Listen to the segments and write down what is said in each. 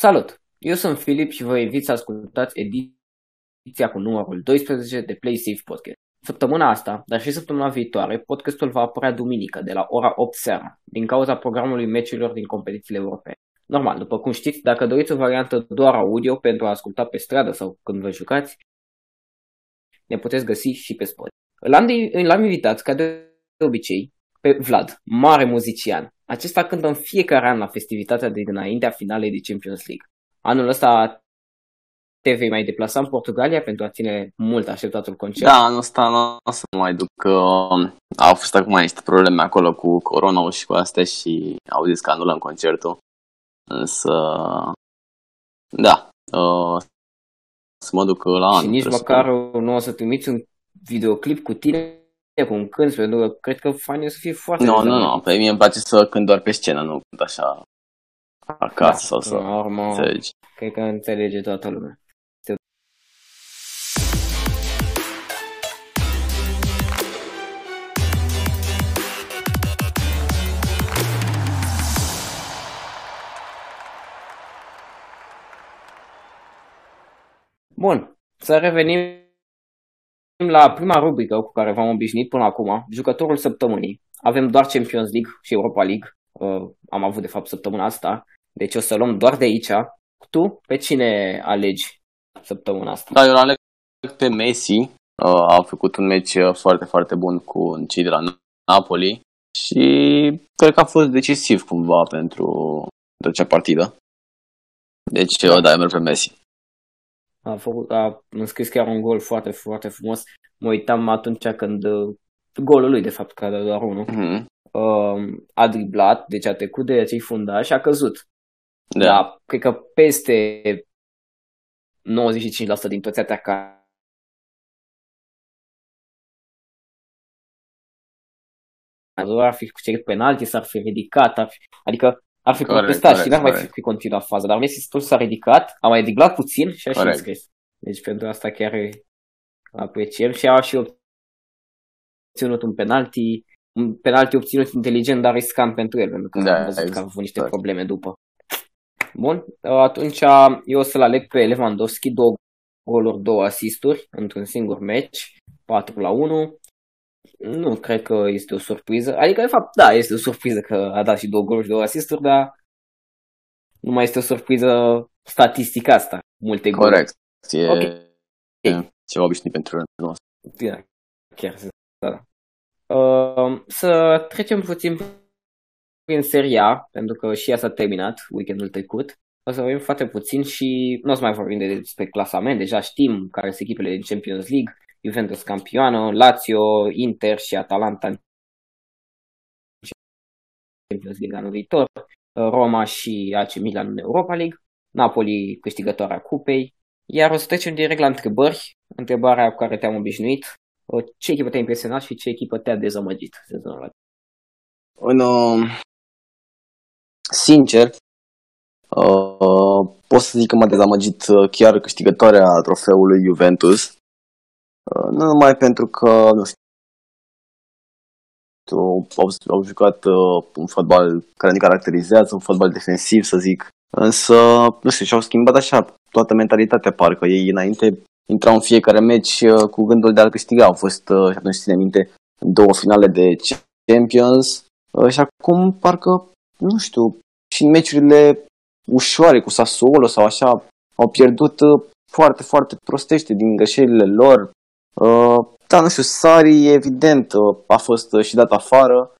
Salut! Eu sunt Filip și vă invit să ascultați ediția cu numărul 12 de Play Safe Podcast. Săptămâna asta, dar și săptămâna viitoare, podcastul va apărea duminică, de la ora 8 seara, din cauza programului meciurilor din competițiile europene. Normal, după cum știți, dacă doriți o variantă doar audio pentru a asculta pe stradă sau când vă jucați, ne puteți găsi și pe Spotify. L-am, l-am invitat, ca de obicei, pe Vlad, mare muzician. Acesta cântă în fiecare an la festivitatea de dinaintea finalei de Champions League. Anul ăsta te vei mai deplasa în Portugalia pentru a ține mult așteptatul concert? Da, anul ăsta nu o să mai duc. Uh, au fost acum niște probleme acolo cu corona și cu astea și au zis că anulăm concertul. Însă, da, uh, să mă duc la anul. Și nici măcar nu o să trimiți un videoclip cu tine cum cânti, pentru că cred că fanii o să fie foarte Nu, nu, nu, pe mie îmi place să cânt doar pe scenă, nu cânt așa acasă da, sau să urmă, înțelegi. Cred că înțelege toată lumea. Bun, să revenim la prima rubrică cu care v-am obișnuit până acum, jucătorul săptămânii. Avem doar Champions League și Europa League. Uh, am avut, de fapt, săptămâna asta. Deci o să luăm doar de aici. Tu, pe cine alegi săptămâna asta? Da, eu aleg pe Messi. Uh, a făcut un meci uh, foarte, foarte bun cu cei de la Napoli și cred că a fost decisiv cumva pentru, pentru acea partidă. Deci, da, da eu merg pe Messi a, făcut, a înscris chiar un gol foarte, foarte frumos. Mă uitam atunci când uh, golul lui, de fapt, că a doar unul, mm-hmm. uh, a driblat, deci a trecut de acei fundași și a căzut. Da. Dar cred că peste 95% din toți atacați ar fi cucerit penalti, s-ar fi ridicat, ar fi... adică ar fi protestat și n-ar mai fi, fi continuat faza, dar Messi tot s-a ridicat, a mai driblat puțin și a corect. și înscris. Deci pentru asta chiar apreciem și a și obținut un penalti, un penalti obținut inteligent, dar riscant pentru el, pentru că da, am văzut exact. că a avut niște probleme după. Bun, atunci eu o să-l aleg pe Lewandowski, două goluri, două asisturi într-un singur meci, 4 la 1. Nu cred că este o surpriză. Adică, de fapt, da, este o surpriză că a dat și două goluri și două asisturi, dar nu mai este o surpriză statistică asta. Multe goluri. Corect. E okay. ceva obișnuit pentru nostru. Da, chiar da. Uh, să trecem puțin prin seria, pentru că și ea s-a terminat weekendul trecut. O să vorbim foarte puțin și nu o să mai vorbim despre clasament, deja știm care sunt echipele din Champions League. Juventus campioană, Lazio, Inter și Atalanta în Champions League anul viitor, Roma și AC Milan în Europa League, Napoli câștigătoarea cupei, iar o să trecem direct la întrebări, întrebarea cu care te-am obișnuit, ce echipă te-a impresionat și ce echipă te-a dezamăgit sezonul ăsta? Uh, sincer, uh, pot să zic că m-a dezamăgit uh, chiar câștigătoarea trofeului Juventus, Uh, nu numai pentru că, nu știu, au, au jucat uh, un fotbal care ne caracterizează, un fotbal defensiv, să zic. Însă, nu știu, și-au schimbat așa toată mentalitatea, parcă ei înainte intrau în fiecare meci uh, cu gândul de a câștiga. Au fost, uh, atunci ține minte, două finale de Champions uh, și acum parcă, nu știu, și în meciurile ușoare cu Sassuolo sau așa, au pierdut uh, foarte, foarte prostește din greșelile lor. Uh, da, nu știu, Sari, evident, uh, a fost uh, și dat afară.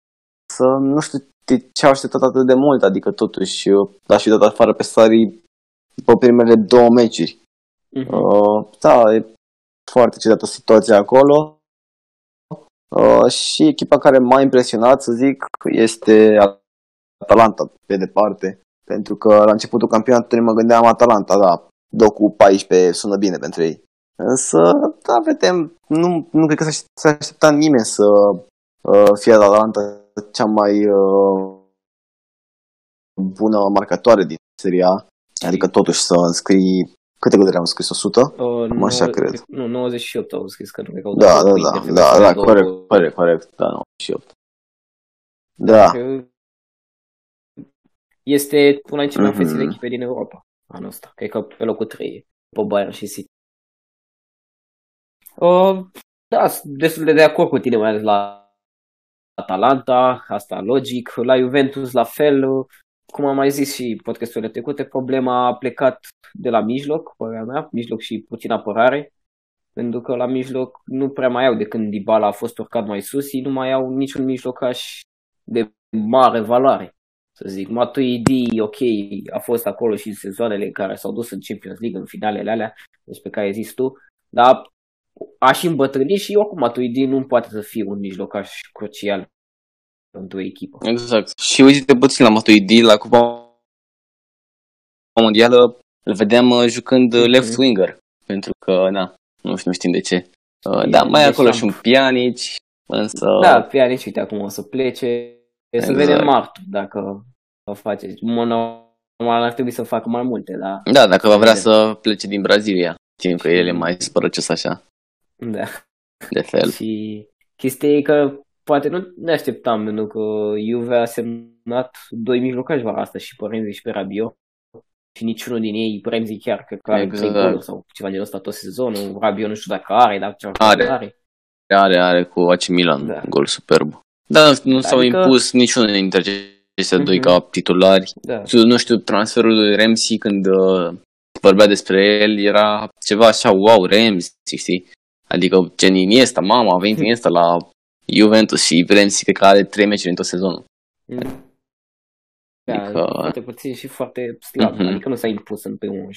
Să nu știu de ce au așteptat atât de mult, adică totuși a și dat afară pe Sari după primele două meciuri. Uh-huh. Uh, da, e foarte ciudată situația acolo. Uh, și echipa care m-a impresionat, să zic, este Atalanta, pe departe. Pentru că la începutul campionatului mă gândeam Atalanta, da, docul 14 sună bine pentru ei. Însă, da, vedem, nu, nu cred că s-a așteptat nimeni să uh, fie Atalanta cea mai uh, bună marcatoare din seria, adică totuși să înscrii Câte goluri am scris? 100? Uh, Cam așa cred. Nu, 98 au scris, că nu cred că au Da, da, da, da, da, corect, corect, corect, da, 98. Da. Este una dintre cele mai mm-hmm. echipe din Europa. anul ăsta. Cred că pe locul 3 pe Bayern și City. Uh, da, destul de de acord cu tine, mai ales la Atalanta, asta logic. La Juventus la fel, cum am mai zis și podcasturile trecute, problema a plecat de la mijloc, părerea mea, mijloc și puțin apărare, pentru că la mijloc nu prea mai au de când Dybala a fost urcat mai sus, ei nu mai au niciun mijlocaș de mare valoare. Să zic, Matuidi, ok, a fost acolo și în sezoanele în care s-au dus în Champions League, în finalele alea, despre care ai zis tu, dar aș și îmbătrânit și oricum Matuidi nu poate să fie un mijlocaș crucial pentru o echipă. Exact. Și uite puțin la Matuidi, la Cupa Mondială, îl vedeam uh, jucând mm-hmm. left winger, pentru că, na, nu știu, nu știm de ce. Uh, da, mai acolo și un Pianici, însă... Da, Pianici, uite, acum o să plece. Exact. Să vedem Martu, dacă o face. Normal ar trebui să facă mai multe, da. Da, dacă va vrea să plece din Brazilia, timp că el e mai spărăcios așa. Da. De fel. Și chestia e că poate nu ne așteptam, pentru că Juve a semnat doi mijlocași vara asta și pe Renzi și pe Rabio. Și niciunul din ei, Renzi chiar că are exact. goluri sau ceva de ăsta tot sezonul. Rabio nu știu dacă are, dar ceva are. are. Are, are cu AC Milan, da. gol superb. Dar nu, nu adică... s-au impus niciunul dintre acestea mm-hmm. doi mhm. ca titulari. Da. Nu știu, transferul lui Ramsey când uh, vorbea despre el era ceva așa, wow, Ramsey, știi? Adică gen Iniesta, mama, a venit Iniesta la Juventus și Renzi cred că are trei meciuri în tot sezonul. Mm. Da, adică... foarte puțin și foarte slab, mm-hmm. adică nu s-a impus în primul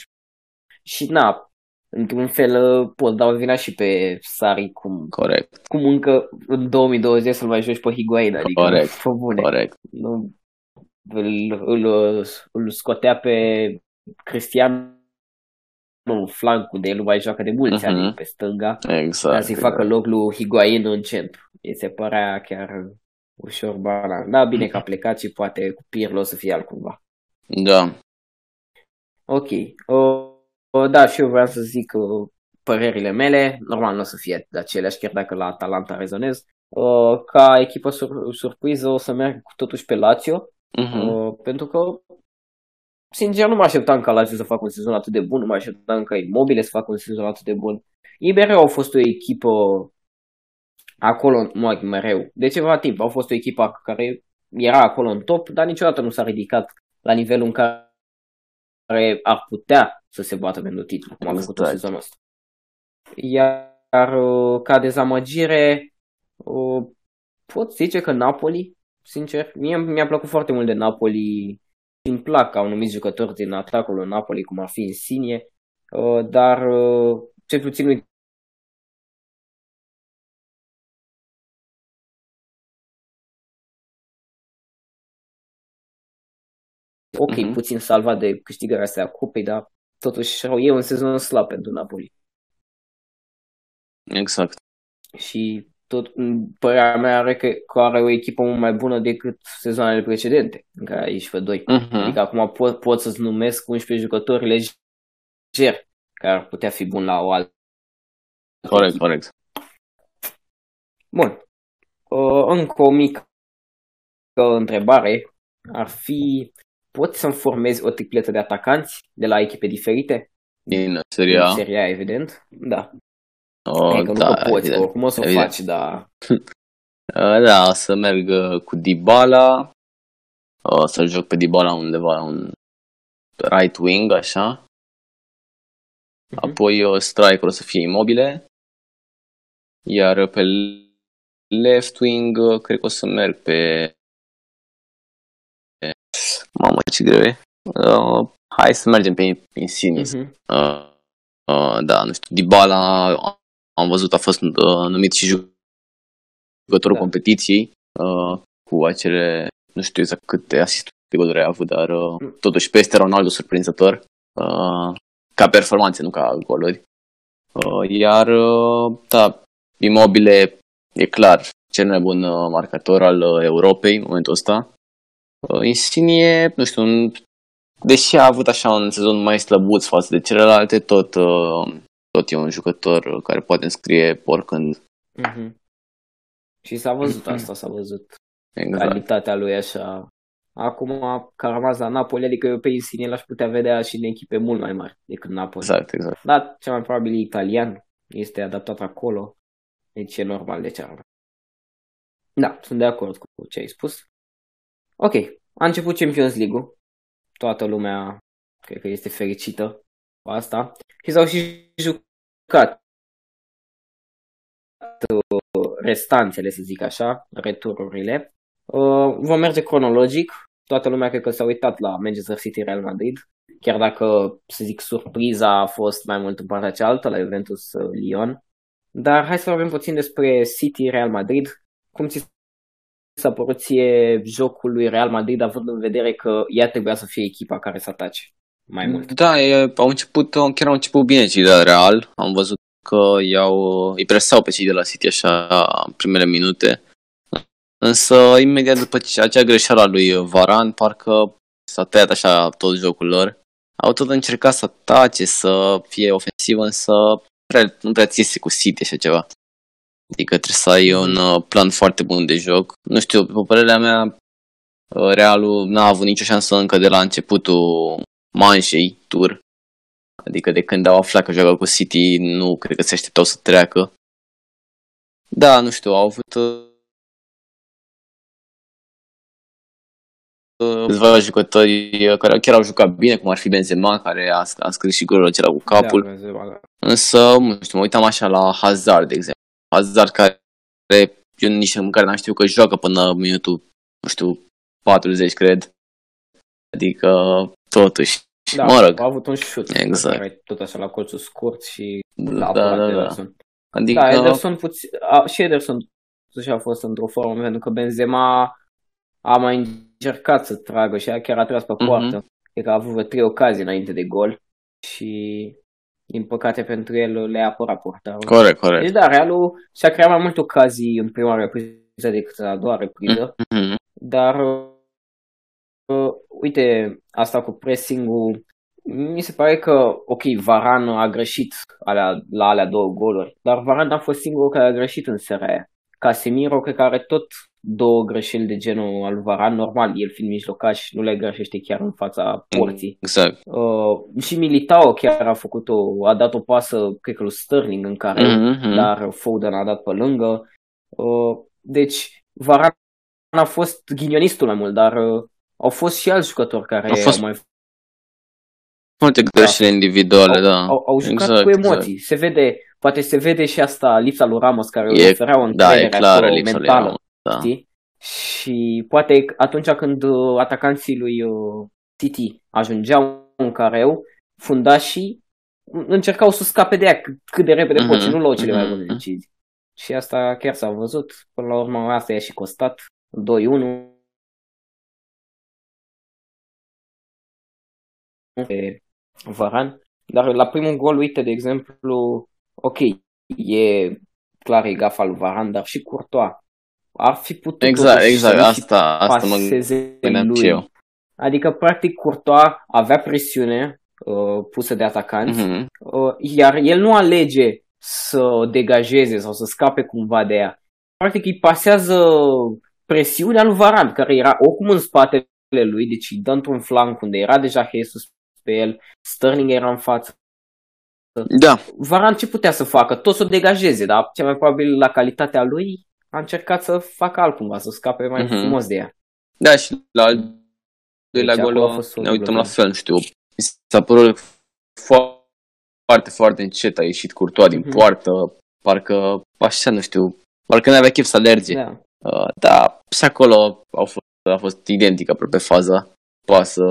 Și na, într-un fel pot da vina și pe Sari cum, Corect. cum încă în 2020 să-l mai joci pe Higuain, adică Corect. Fă bune. Corect. Nu, îl, îl, îl scotea pe Cristian nu, flancul de el nu mai joacă de mulți uh-huh. ani pe stânga. Exact. Ca să-i facă loc lui Higuain în centru. Mi se părea chiar ușor banal. Da, bine că a plecat și poate cu Pirlo să fie altcumva. Da. Ok. O, o, da, și eu vreau să zic o, părerile mele. Normal nu o să fie de aceleași, chiar dacă la Atalanta rezonez. O, ca echipă sur- surpriză o să merg totuși pe Lazio. Uh-huh. O, pentru că sincer, nu mă așteptam ca Lazio să facă un sezon atât de bun, nu mă așteptam ca Immobile să facă un sezon atât de bun. Ei mereu au fost o echipă acolo, mă, mereu, de ceva timp, au fost o echipă care era acolo în top, dar niciodată nu s-a ridicat la nivelul în care ar putea să se bată pentru titlu, cum a făcut în sezonul ăsta. Iar uh, ca dezamăgire, uh, pot zice că Napoli, sincer, mie mi-a plăcut foarte mult de Napoli îmi plac anumiti jucători din atacul în Napoli, cum ar fi Insigne, uh, dar uh, cel puțin nu ok, mm-hmm. puțin salvat de câștigarea asta a cupei, dar totuși e un sezon slab pentru Napoli. Exact. Și tot părerea mea are că, că are o echipă mult mai bună decât sezoanele precedente, în care ești pe 2. Uh-huh. Adică acum pot, pot să-ți numesc 11 jucători legeri care ar putea fi bun la o altă Corect, corect. Bun. Uh, încă o mică întrebare ar fi poți să-mi formezi o tripletă de atacanți de la echipe diferite? Din seria Din seria, evident. Da. Oh, că da, nu că poți, evident, oricum o să o faci, da. da, o să merg uh, cu Dybala, o să joc pe Dybala undeva un right wing, așa. Uh-huh. Apoi o uh, striker o să fie imobile. Iar pe left wing uh, cred că o să merg pe... Mamă, ce greu e. Uh, hai să mergem pe Insigne. Uh-huh. Uh, uh, da, nu știu, Dybala am văzut, a fost uh, numit și jucătorul da. competiției uh, cu acele, nu știu exact câte asisturi de goluri a avut, dar uh, mm. totuși peste Ronaldo surprinzător uh, ca performanțe, nu ca goluri. Uh, iar, uh, da, Imobile e clar cel mai bun uh, marcator al uh, Europei în momentul ăsta. Uh, Insigne, nu știu, un, deși a avut așa un sezon mai slăbuț față de celelalte, tot uh, tot e un jucător care poate înscrie oricând. Mm-hmm. Și s-a văzut asta, s-a văzut. Exact. Calitatea lui așa Acum că a rămas la Napoli, adică eu pe Insigne l-aș putea vedea și în echipe mult mai mari decât Napoli. Exact, exact. Dar cel mai probabil italian, este adaptat acolo, deci e normal de ce ar Da, sunt de acord cu ce ai spus. Ok, a început Champions League-ul, toată lumea cred că este fericită cu asta și s-au și jucat restanțele, să zic așa, retururile. Uh, vom merge cronologic. Toată lumea cred că s-a uitat la Manchester City Real Madrid, chiar dacă, să zic, surpriza a fost mai mult în partea cealaltă, la Juventus uh, Lyon. Dar hai să vorbim puțin despre City Real Madrid. Cum ți s-a părut ție jocul lui Real Madrid, având în vedere că ea trebuia să fie echipa care să atace mai mult? Da, e, au început, chiar au început bine cei de Real. Am văzut că iau, îi presau pe cei de la City așa în primele minute. Însă, imediat după acea greșeală a lui Varan, parcă s-a tăiat așa tot jocul lor. Au tot încercat să tace, să fie ofensivă, însă prea, nu prea ți cu City așa ceva. Adică trebuie să ai un uh, plan foarte bun de joc. Nu știu, pe părerea mea, uh, Realul n-a avut nicio șansă încă de la începutul manșei tur. Adică de când au aflat că joacă cu City, nu cred că se așteptau să treacă. Da, nu știu, au avut uh, câțiva jucători care chiar au jucat bine, cum ar fi Benzema, care a, a scris și golul acela cu capul. Da, Benzema, da. Însă, nu știu, mă uitam așa la Hazard, de exemplu. Hazard care eu nici în care n-am știut că joacă până minutul, nu știu, 40, cred. Adică, totuși, da, mă rog. a avut un șut. Exact. Care tot așa la colțul scurt și la da, da, da. Adică... Da, Ederson puțin, a, și Ederson și a fost într-o formă, pentru că Benzema a mai încercat să tragă și a chiar a tras pe mhm. poartă. Mm-hmm. Cred că a avut vreo trei ocazii înainte de gol și din păcate pentru el le-a apărat portarul. Corect, corect. Deci da, Realul și-a creat mai multe ocazii în prima repriză decât în a doua repriză, mm-hmm. dar uh, uite, asta cu pressing-ul, mi se pare că, ok, Varan a greșit alea, la alea două goluri, dar Varan a fost singurul care a greșit în seara aia. Casemiro cred că are tot două greșeli de genul al Varan, normal, el fiind mijlocaș, nu le greșește chiar în fața porții. Exact. Uh, și Militao chiar a făcut o, a dat o pasă, cred că lui Sterling în care, mm-hmm. dar Foden a dat pe lângă. Uh, deci, Varan a fost ghinionistul mai mult, dar uh, au fost și alți jucători care au, fost... au mai multe greșeli da. individuale, au, da. Au, au jucat exact, cu emoții. Exact. Se vede, poate se vede și asta, lipsa lui Ramos, care e, oferea o da, e clară, mentală da. știi? Și poate atunci când uh, atacanții lui uh, Titi ajungeau în careu, fundașii încercau să scape de ea cât de repede mm-hmm. pot și nu luau cele mai bune mhm. decizii. Și asta chiar s-a văzut. Până la urmă asta i-a și costat 2-1. Pe Varan. Dar la primul gol, uite, de exemplu, ok, e clar e gafa lui Varan, dar și Courtois ar fi putut exact, exact, asta, asta mă gândeam și eu. Adică, practic, Courtois avea presiune uh, pusă de atacanți, uh-huh. uh, iar el nu alege să o degajeze sau să scape cumva de ea. Practic, îi pasează presiunea lui Varan, care era oricum în spatele lui, deci îi dă într-un flanc unde era deja Jesus pe el, Sterling era în față. Da. Varan ce putea să facă? Tot să o degajeze, dar cel mai probabil la calitatea lui a încercat să facă altcumva, să scape mai uh-huh. frumos de ea. Da, și la al doilea deci, gol ne uităm la fel, nu știu, s-a părut foarte, foarte încet, a ieșit curtoa din uh-huh. poartă, parcă, așa, nu știu, parcă nu avea chef să alerge. Da. Uh, da, și acolo au fost, a fost identică aproape faza, pasă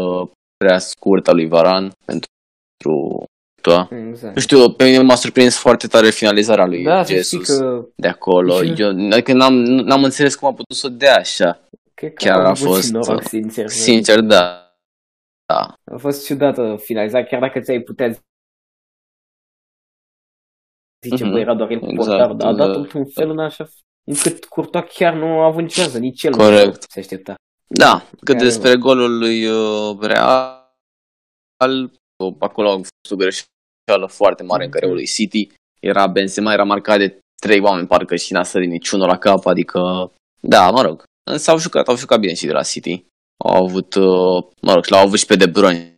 prea scurtă a lui Varan pentru da. Exact. Nu știu, pe mine m-a surprins foarte tare finalizarea lui da, Jesus că... de acolo. Eu, adică n-am, n-am înțeles cum a putut să o dea așa. Cred că Chiar a fost... Noroc, sincer. Sincer, da. da. A fost ciudată finalizarea, chiar dacă ți-ai putea zice, mm-hmm. bă, era doar el cu exact, portar, dar a dat într-un fel în așa încât Curtoa chiar nu a avut nici șansă, nici el Corect. nu se aștepta. Da, cât despre golul lui uh, Real, acolo a fost o greșeală foarte mare în care lui City. Era Benzema, era marcat de trei oameni, parcă și n-a sărit niciunul la cap, adică, da, mă rog. Însă au jucat, au jucat bine și de la City. au avut, uh, mă rog, l-au avut și pe De Bruyne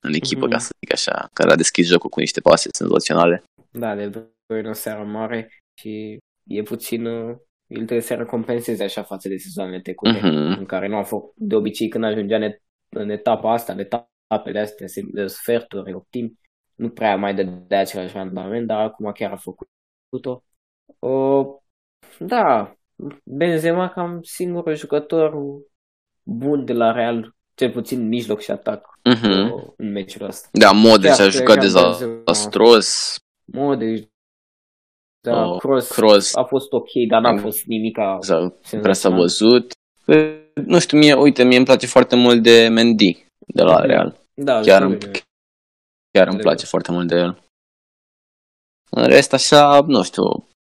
în echipă, mm-hmm. ca să zic așa, care a deschis jocul cu niște pase senzaționale. Da, De Bruyne o seară mare și e puțin, uh, el trebuie să recompenseze așa față de sezoanele trecute, mm-hmm. în care nu a fost, de obicei când ajungea în, în etapa asta, în etapele astea de sferturi, optimi, nu prea mai dădea același randament, dar acum chiar a făcut-o. Uh, da, Benzema cam singurul jucător bun de la Real, cel puțin mijloc și atac uh-huh. în meciul ăsta. Da, Modric a jucat dezastros. Modric, da, oh, Cross, Cross a fost ok, dar n-a fost nimic exact, prea s-a văzut. Nu știu, mie, uite, mie îmi place foarte mult de Mendy de la Real. Da, chiar, îmi, chiar îmi place foarte mult de el. În rest, așa, nu știu,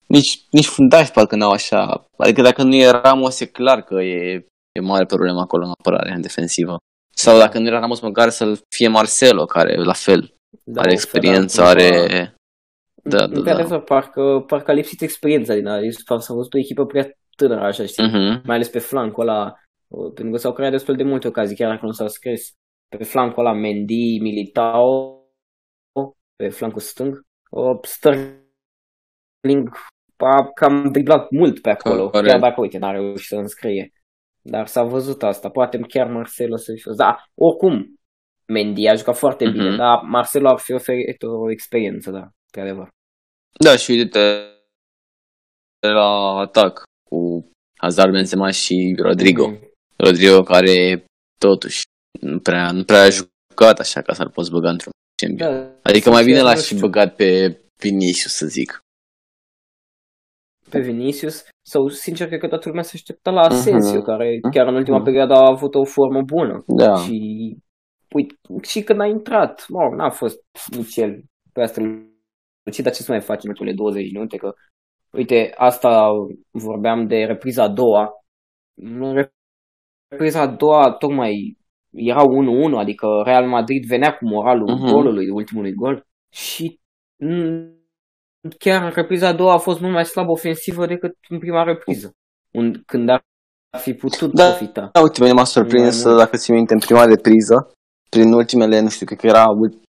nici, nici fundași parcă n-au așa. Adică dacă nu e Ramos, e clar că e, e mare problemă acolo în apărare, în defensivă. Sau dacă nu era Ramos, măcar să fie Marcelo, care la fel da, are experiență, da, are... Da, da, da. da. parcă, parcă a lipsit experiența din Aris. S-a văzut o echipă prea tânără, așa, știi? Uh-huh. Mai ales pe flancul ăla. Pentru că s-au creat destul de multe ocazii, chiar dacă nu s-au scris. Pe flancul ăla, Mendy, Militao, pe flancul stâng. Sterling a cam driblat mult pe acolo, Corect. chiar dacă, uite, n-a reușit să înscrie. Dar s-a văzut asta, poate chiar Marcelo să fi fost. Da, oricum, Mendy a jucat foarte mm-hmm. bine, dar Marcelo ar fi oferit o experiență, da, pe adevăr. Da, și uite la atac cu Hazard, Benzema și Rodrigo. Mm-hmm. Rodrigo care totuși nu prea, nu prea a jucat așa ca să-l poți băga într-un champion. Da, adică mai bine l-aș fi băgat pe Vinicius, să zic pe Vinicius sau sincer cred că toată lumea se aștepta la Asensio, uh-huh. care chiar în ultima uh-huh. perioadă a avut o formă bună. Da. Și uite, și când a intrat, mă, n-a fost nici el pe asta lucid, dar ce să mai faci în ultimele 20 minute, că uite, asta vorbeam de repriza a doua. Repriza a doua tocmai era 1-1, adică Real Madrid venea cu moralul uh-huh. golului, ultimului gol și chiar repriza a doua a fost mult mai slab ofensivă decât în prima repriză, când ar fi putut da, profita. Da, uite, mine m-a surprins, da, dacă ți minte, în prima repriză, prin ultimele, nu știu, cred că era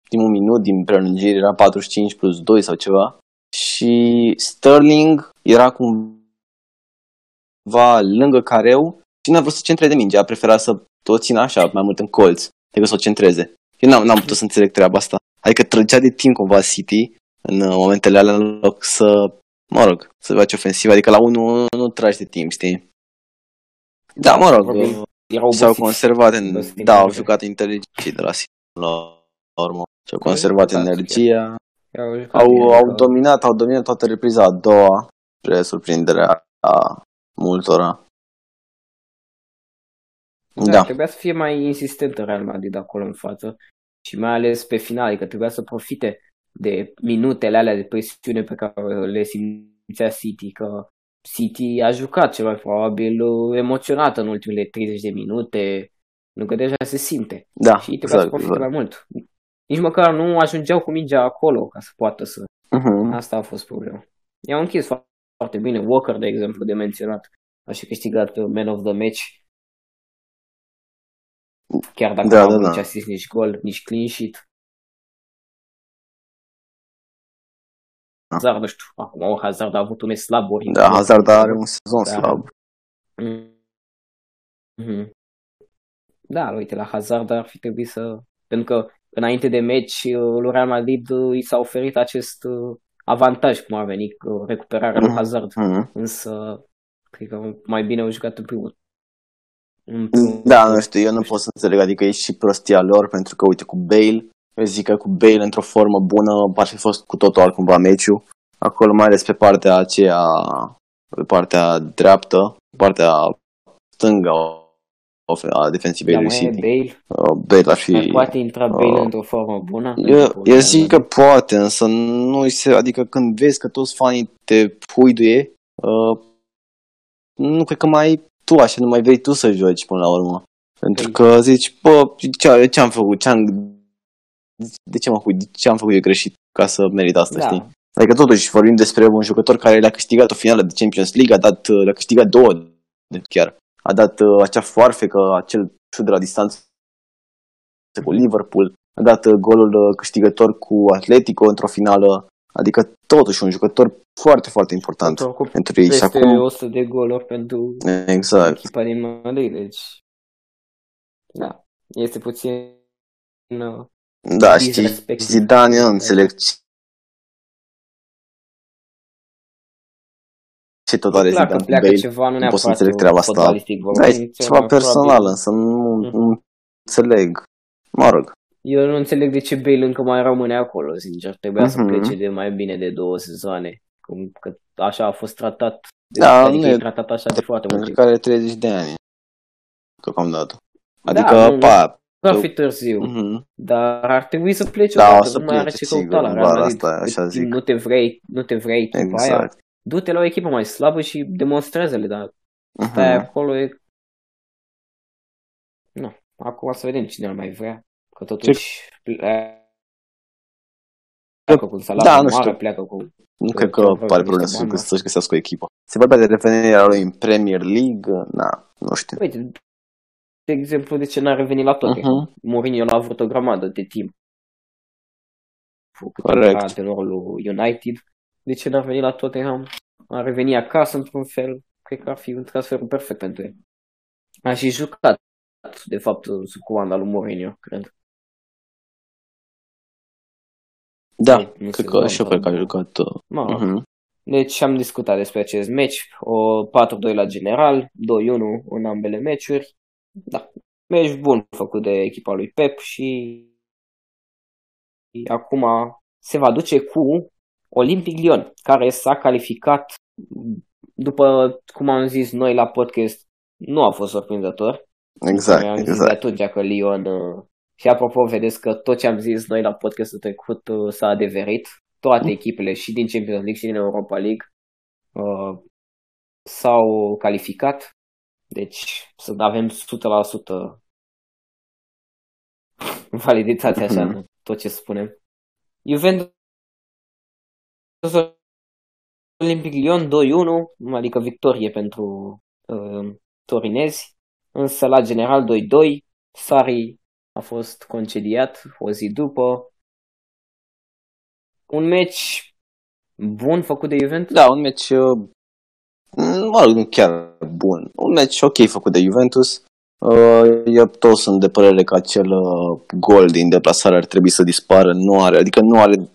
ultimul minut din prelungire, era 45 plus 2 sau ceva, și Sterling era cumva lângă careu și n-a vrut să centreze minge, a preferat să o țină așa, mai mult în colț, decât să o centreze. Eu n-am, n-am putut să înțeleg treaba asta. Adică trăgea de timp cumva City în momentele alea în loc să, mă rog, să faci ofensivă. Adică la unul nu tragi de timp, știi? Da, mă rog, s-au conservat, în, da, au jucat inteligent de la la urmă. Și-au conservat energia. Au, au dominat, au dominat toată repriza a doua, spre surprinderea a multora. Da, da. Trebuia să fie mai insistent Real Madrid acolo în față și mai ales pe final, adică trebuia să profite de minutele alea de presiune pe care le simțea City, că City a jucat cel mai probabil uh, emoționat în ultimele 30 de minute, nu că deja se simte. Da, și trebuie exact, să profite exact. mai mult. Nici măcar nu ajungeau cu mingea acolo ca să poată să... Uh-huh. Asta a fost problema. I-au închis foarte bine. Walker, de exemplu, de menționat, a și câștigat uh, Man of the Match. Chiar dacă da, nu da, da. nici asist, nici gol, nici clean sheet. Hazard, nu știu, acum Hazard a avut un slab ori. Da, Hazard are un sezon da. slab. Mm-hmm. Da, uite, la Hazard ar fi trebuit să... Pentru că înainte de meci, uh, lui Real Madrid uh, i s-a oferit acest uh, avantaj, cum a venit recuperarea lui mm-hmm. Hazard. Mm-hmm. Însă, cred că mai bine au jucat în primul da, nu știu, eu nu pot să înțeleg, adică e și prostia lor, pentru că, uite, cu Bale, eu zic că cu Bale într-o formă bună ar fi fost cu totul altcumva meciul. Acolo mai ales pe partea aceea, pe partea dreaptă, partea stângă a defensivei da, lui City. Bale. Uh, Bale ar fi... Poate intra Bale uh, într-o formă bună? Eu, eu zic că poate, însă nu se, adică când vezi că toți fanii te puiduie, uh, nu cred că mai tu așa, nu mai vrei tu să joci până la urmă. Pentru păi- că zici, bă, ce, ce-am făcut, ce-am de ce, mă, de ce am făcut eu greșit ca să merit asta, da. știi? Adică totuși vorbim despre un jucător care le-a câștigat o finală de Champions League, a dat, le-a câștigat două chiar. A dat uh, acea foarfecă, acel șut de la distanță cu Liverpool, a dat uh, golul uh, câștigător cu Atletico într-o finală, adică totuși un jucător foarte, foarte important pentru ei. Și acum... 100 de goluri pentru exact. echipa din Madrid, deci da, este puțin da, știi, Zidane, eu înțeleg ce tot are Zidane cu Bale. Ceva, nu, nu pot să înțeleg treaba asta. Da, e ceva personal, însă nu, mm. nu înțeleg. Mă rog. Eu nu înțeleg de ce Bale încă mai rămâne acolo, sincer. Trebuia mm-hmm. să mhm. plece de mai bine de două sezoane. Cum că așa a fost tratat. De, da, adică nu e tratat așa de foarte mult. Pentru care 30 de ani. Deocamdată. Adică, da, pa, va fi târziu, uh-huh. dar ar trebui să pleci da, odată, nu mai are ce căuta la Real Madrid. Asta, așa zic. Nu te vrei, nu te vrei exact. aia, du-te la o echipă mai slabă și demonstrează-le, dar uh-huh. stai acolo e... Nu, acum să vedem cine îl mai vrea, că totuși pleacă cu un salariu da, nu știu. pleacă cu... Nu cred că pare problemă să, să-și găsească o echipă. Se vorbea de revenirea lui în Premier League, na, nu știu. Uite, de exemplu, de ce n-a revenit la toate. Uh-huh. Mourinho l-a vrut o grămadă de timp. Corect. Antrenorul United. De ce n-a venit la Tottenham? A revenit acasă într-un fel. Cred că ar fi un transfer perfect pentru el. A și jucat, de fapt, sub comanda lui Mourinho, cred. Da, nu cred că și eu cred că a jucat. Uh, mă, uh-huh. Deci am discutat despre acest meci, o 4-2 la general, 2-1 în ambele meciuri da, meci bun făcut de echipa lui Pep și acum se va duce cu Olympic Lyon, care s-a calificat după cum am zis noi la podcast, nu a fost surprinzător. Exact, am exact. zis de atunci că Lyon uh, și apropo, vedeți că tot ce am zis noi la podcastul trecut uh, s-a adeverit. Toate mm. echipele și din Champions League și din Europa League uh, s-au calificat deci să avem 100% validitate așa, mm-hmm. tot ce spunem. Juventus Olympic Lyon 2-1, adică victorie pentru uh, torinezi, însă la general 2-2, Sari a fost concediat o zi după. Un meci bun făcut de Juventus? Da, un meci uh, mă rog, nu chiar bun. Un meci ok făcut de Juventus. Uh, eu tot sunt de părere că acel uh, gol din deplasare ar trebui să dispară. Nu are, adică nu are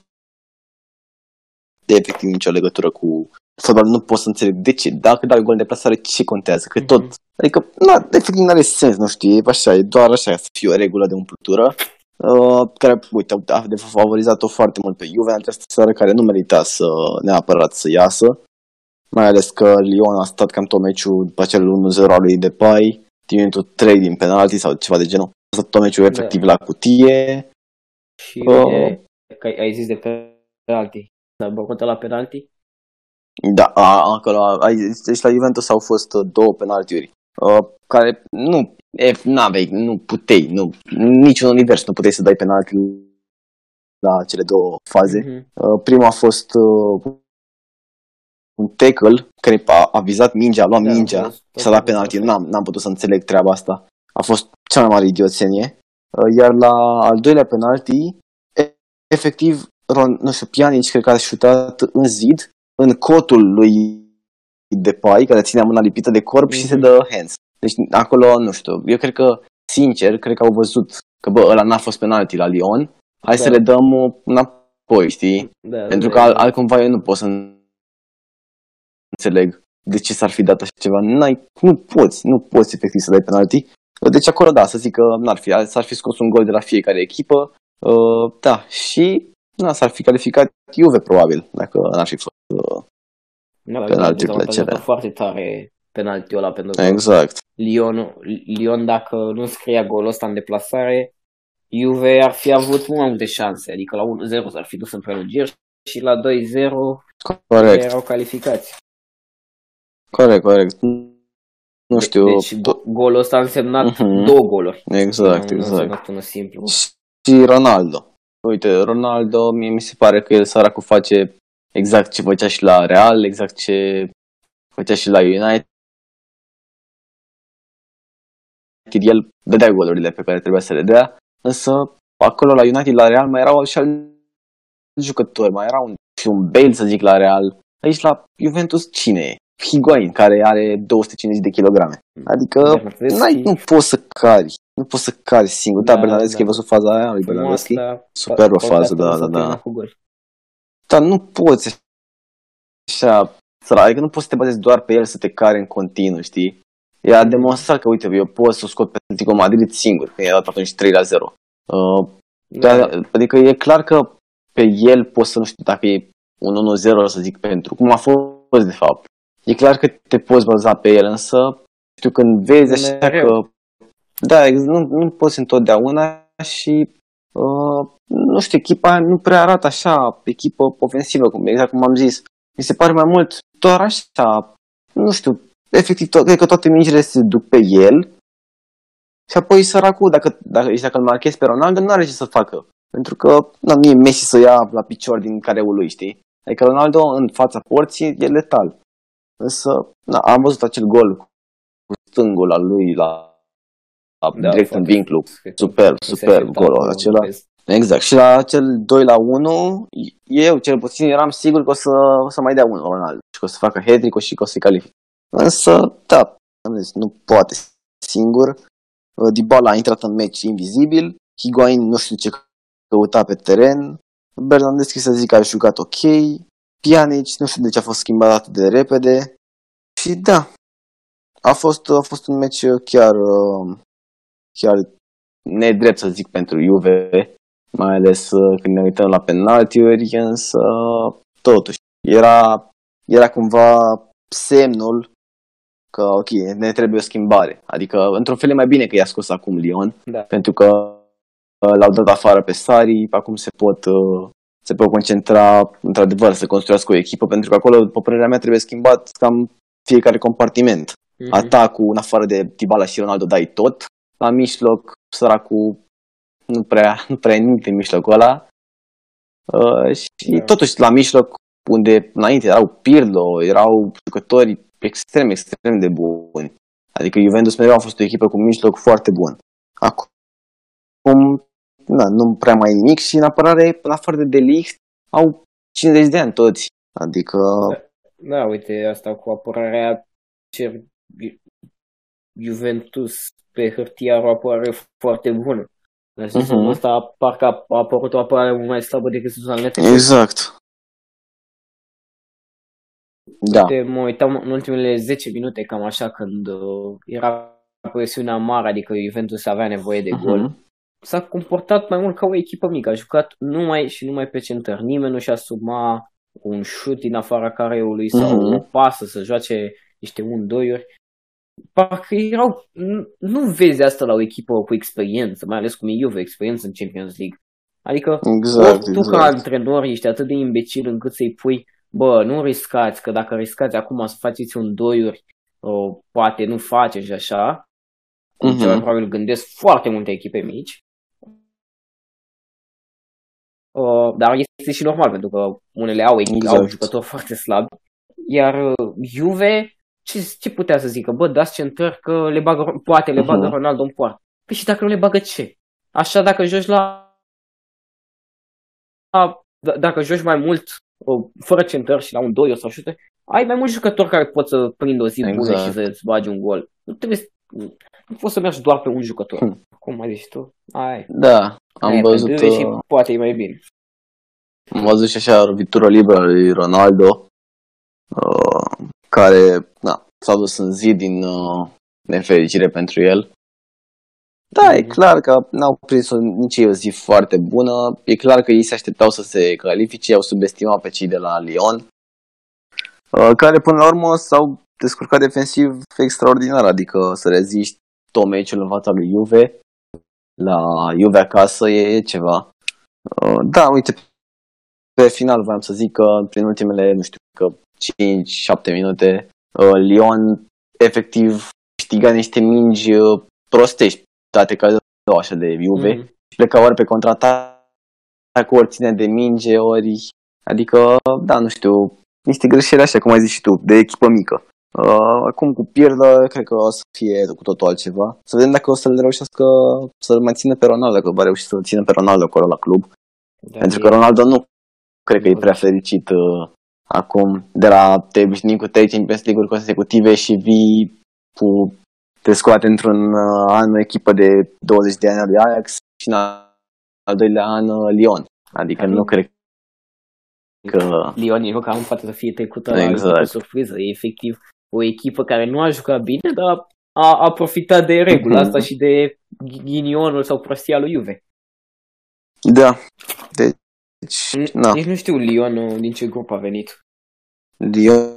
de efectiv nicio legătură cu fotbalul. Nu pot să înțeleg de ce. Dacă dai gol în deplasare, ce contează? Că tot, mm-hmm. adică, na, efectiv nu are sens, nu știu, e așa, e doar așa să fie o regulă de umplutură. Uh, care, uite, a favorizat-o foarte mult pe Juve în această seară, care nu merita să neapărat să iasă mai ales că Lyon a stat cam tot meciul după acel 1-0 al lui Depay, din minutul 3 din penalti sau ceva de genul. A stat tot meciul efectiv da. la cutie. Și uh, că ai zis de penalti, dar băcut la penalti? Da, a, acolo, a, deci la Juventus au fost două penaltiuri, uh, care nu, F, n-avei, nu putei, nu, niciun univers nu puteai să dai penalti la cele două faze. Mm-hmm. Uh, prima a fost uh, un tackle care a, a vizat mingea, a luat da, mingea și s-a dat penalti. N-am, n-am putut să înțeleg treaba asta. A fost cea mai mare idioțenie. Uh, iar la al doilea penalti, efectiv, Ron, nu știu, Pjanic cred că a șutat în zid, în cotul lui Depay, care ținea mâna lipită de corp mm-hmm. și se mhm. dă hands. Deci acolo, nu știu, eu cred că, sincer, cred că au văzut că, bă, ăla n-a fost penalti la Lyon, hai da. să le dăm înapoi, știi? Da, Pentru da, că da. altcumva eu nu pot să înțeleg de ce s-ar fi dat așa ceva. N-ai, nu poți, nu poți efectiv să dai penalti. Deci acolo da, să zic că n-ar fi, s-ar fi scos un gol de la fiecare echipă, uh, da, și na, s-ar fi calificat Juve probabil, dacă n-ar fi fost uh, da, penaltiurile cele. foarte tare penaltiul ăla pentru că exact. Lyon, Lyon dacă nu scria golul ăsta în deplasare, Juve ar fi avut mult mai multe șanse, adică la 1-0 s-ar fi dus în prelungiri și la 2-0 Corect. erau calificați. Corect, corect. Nu știu. Deci golul ăsta a însemnat uh-huh. două goluri. Exact, nu, exact. Nu simplu. Și Ronaldo. Uite, Ronaldo, mie mi se pare că el săracul face exact ce făcea și la Real, exact ce făcea și la United. el dădea golurile pe care trebuia să le dea, însă acolo la United, la Real, mai erau și jucători, mai era un, și un Bale, să zic, la Real. Aici la Juventus cine e? Higuain, care are 250 de kilograme. Adică n-ai, nu poți să cari. Nu poți să cari singur. Da, da Bernardeschi, da. ai văzut faza aia lui Bernardeschi? Superbă fază, da, da, da. Dar nu poți așa, adică nu poți să te bazezi doar pe el să te care în continuu, știi? Ea a demonstrat că, uite, eu pot să scot pe Atletico Madrid singur, când i-a dat atunci 3 la 0. Uh, da. Adică e clar că pe el poți să nu știu dacă e un 1-0, să zic, pentru cum a fost de fapt. E clar că te poți baza pe el, însă știu când vezi așa Mereu. că da, nu, nu poți întotdeauna și uh, nu știu, echipa nu prea arată așa, echipă ofensivă, cum, exact cum am zis. Mi se pare mai mult doar așa, nu știu, efectiv, to- cred că toate mingile se duc pe el și apoi săracul, dacă, dacă, dacă îl marchezi pe Ronaldo, nu are ce să facă. Pentru că nu e Messi să ia la picior din careul lui, știi? Adică Ronaldo în fața porții e letal. Însă, na, am văzut acel gol cu stângul al lui la, la da, direct în vinclu. Super, super golul acela. Exact. Și la acel 2 la 1, eu cel puțin eram sigur că o să, o să mai dea unul Ronaldo și că o să facă hat și că o să-i califice. Însă, da, am zis, nu poate singur. Dybala a intrat în meci invizibil, Higuain nu știu ce căuta pe teren, Bernardeschi să zic că a jucat ok, Pjanic nu știu de ce a fost schimbat atât de repede și da, a fost, a fost un meci chiar, chiar nedrept să zic pentru Juve, mai ales când ne uităm la penaltiuri, însă totuși era, era cumva semnul că ok, ne trebuie o schimbare. Adică, într-un fel e mai bine că i-a scos acum Lyon, da. pentru că uh, l-au dat afară pe Sari, acum se pot, uh, se pot concentra, într-adevăr, să construiască o echipă, pentru că acolo, după părerea mea, trebuie schimbat cam fiecare compartiment. Mm-hmm. Atacul, în afară de Tibala și Ronaldo, dai tot. La mijloc, săracul nu prea, nu prea nimic în mijlocul ăla. Uh, și da. totuși, la mijloc, unde înainte erau Pirlo, erau jucători extrem, extrem de buni. Adică Juventus mereu a fost o echipă cu mijloc foarte bun. Acum, na, nu prea mai nimic și în apărare, în afară de Delict, au 50 de ani toți. Adică... Da, da uite, asta cu apărarea cer Juventus pe hârtie are o apărare foarte bună. Dar uh-huh. ăsta parcă a apărut o apărare mult mai slabă decât sezonul Exact. Da. Uite, mă uitam în ultimele 10 minute, cam așa, când uh, era presiunea mare, adică Juventus avea nevoie de gol. Uh-huh. S-a comportat mai mult ca o echipă mică, a jucat numai și numai pe centăr. Nimeni nu și-a suma un șut din afara careului sau uh-huh. o pasă să joace niște un-doiuri. Parcă erau... Nu, nu vezi asta la o echipă cu experiență, mai ales cum e Juve, experiență în Champions League. Adică exact, tu exact. ca antrenor ești atât de imbecil încât să-i pui bă, nu riscați, că dacă riscați acum să faceți un doiuri, o, poate nu faceți așa, uh-huh. cel mai probabil gândesc foarte multe echipe mici, Uh, dar este și normal, pentru că unele au, exact. au jucători foarte slabi. Iar uh, Juve, ce, ce putea să zică? Bă, dați centări că le bagă, poate le bagă uh-huh. Ronaldo în poartă. Păi și dacă nu le bagă ce? Așa dacă joci la... D- dacă joci mai mult fără centări și la un 2 sau șute, ai mai mulți jucători care pot să prindă o zi exact. bună și să-ți bagi un gol. Nu trebuie să, nu poți să mergi doar pe un jucător. Hmm. Cum ai zis tu? Ai. Da, am ai, văzut... Și uh, poate e mai bine. Am văzut și așa lovitura liberă lui Ronaldo, uh, care na, s-a dus în zi din uh, nefericire pentru el. Da, e mhm. clar că n-au prins nici o zi foarte bună. E clar că ei se așteptau să se califice, au subestimat pe cei de la Lyon, uh, care până la urmă s-au descurcat defensiv extraordinar, adică să reziști tot meciul în fața lui Juve, la Juve acasă e, e ceva. Uh, da, uite, pe final voiam să zic că prin ultimele, nu știu, că 5-7 minute, uh, Lyon efectiv câștiga niște mingi prostești date ca două așa de Juve mm. și pleca ori pe contraatac, ori ține de minge, ori... Adică, da, nu știu, niște greșeli așa, cum ai zis și tu, de echipă mică. Uh, acum cu pierdă, cred că o să fie cu totul altceva. Să vedem dacă o să le reușească să-l mențină pe Ronaldo, dacă va reuși să-l țină pe Ronaldo acolo la club. Da, Pentru că Ronaldo nu cred că e prea fericit uh, acum de la te obișnuit cu 3 Champions League-uri consecutive și vii cu te scoate într-un uh, an o echipă de 20 de ani al lui Ajax și în al doilea an uh, Lyon. Adică adică nu cred că... Lyon e cam poate să fie trecută exact. la surpriză. E efectiv o echipă care nu a jucat bine, dar a, a profitat de regula mm-hmm. asta și de ghinionul sau prostia lui Juve. Da. Deci, na. Nici nu știu Lyon din ce grup a venit. Lyon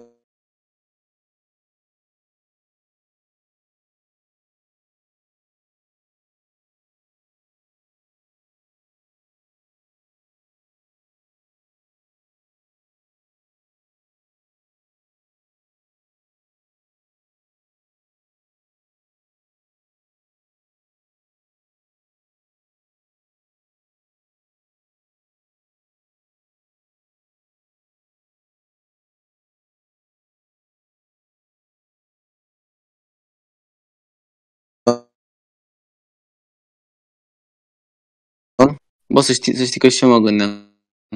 Bă, să știi, să știi că și eu mă gândeam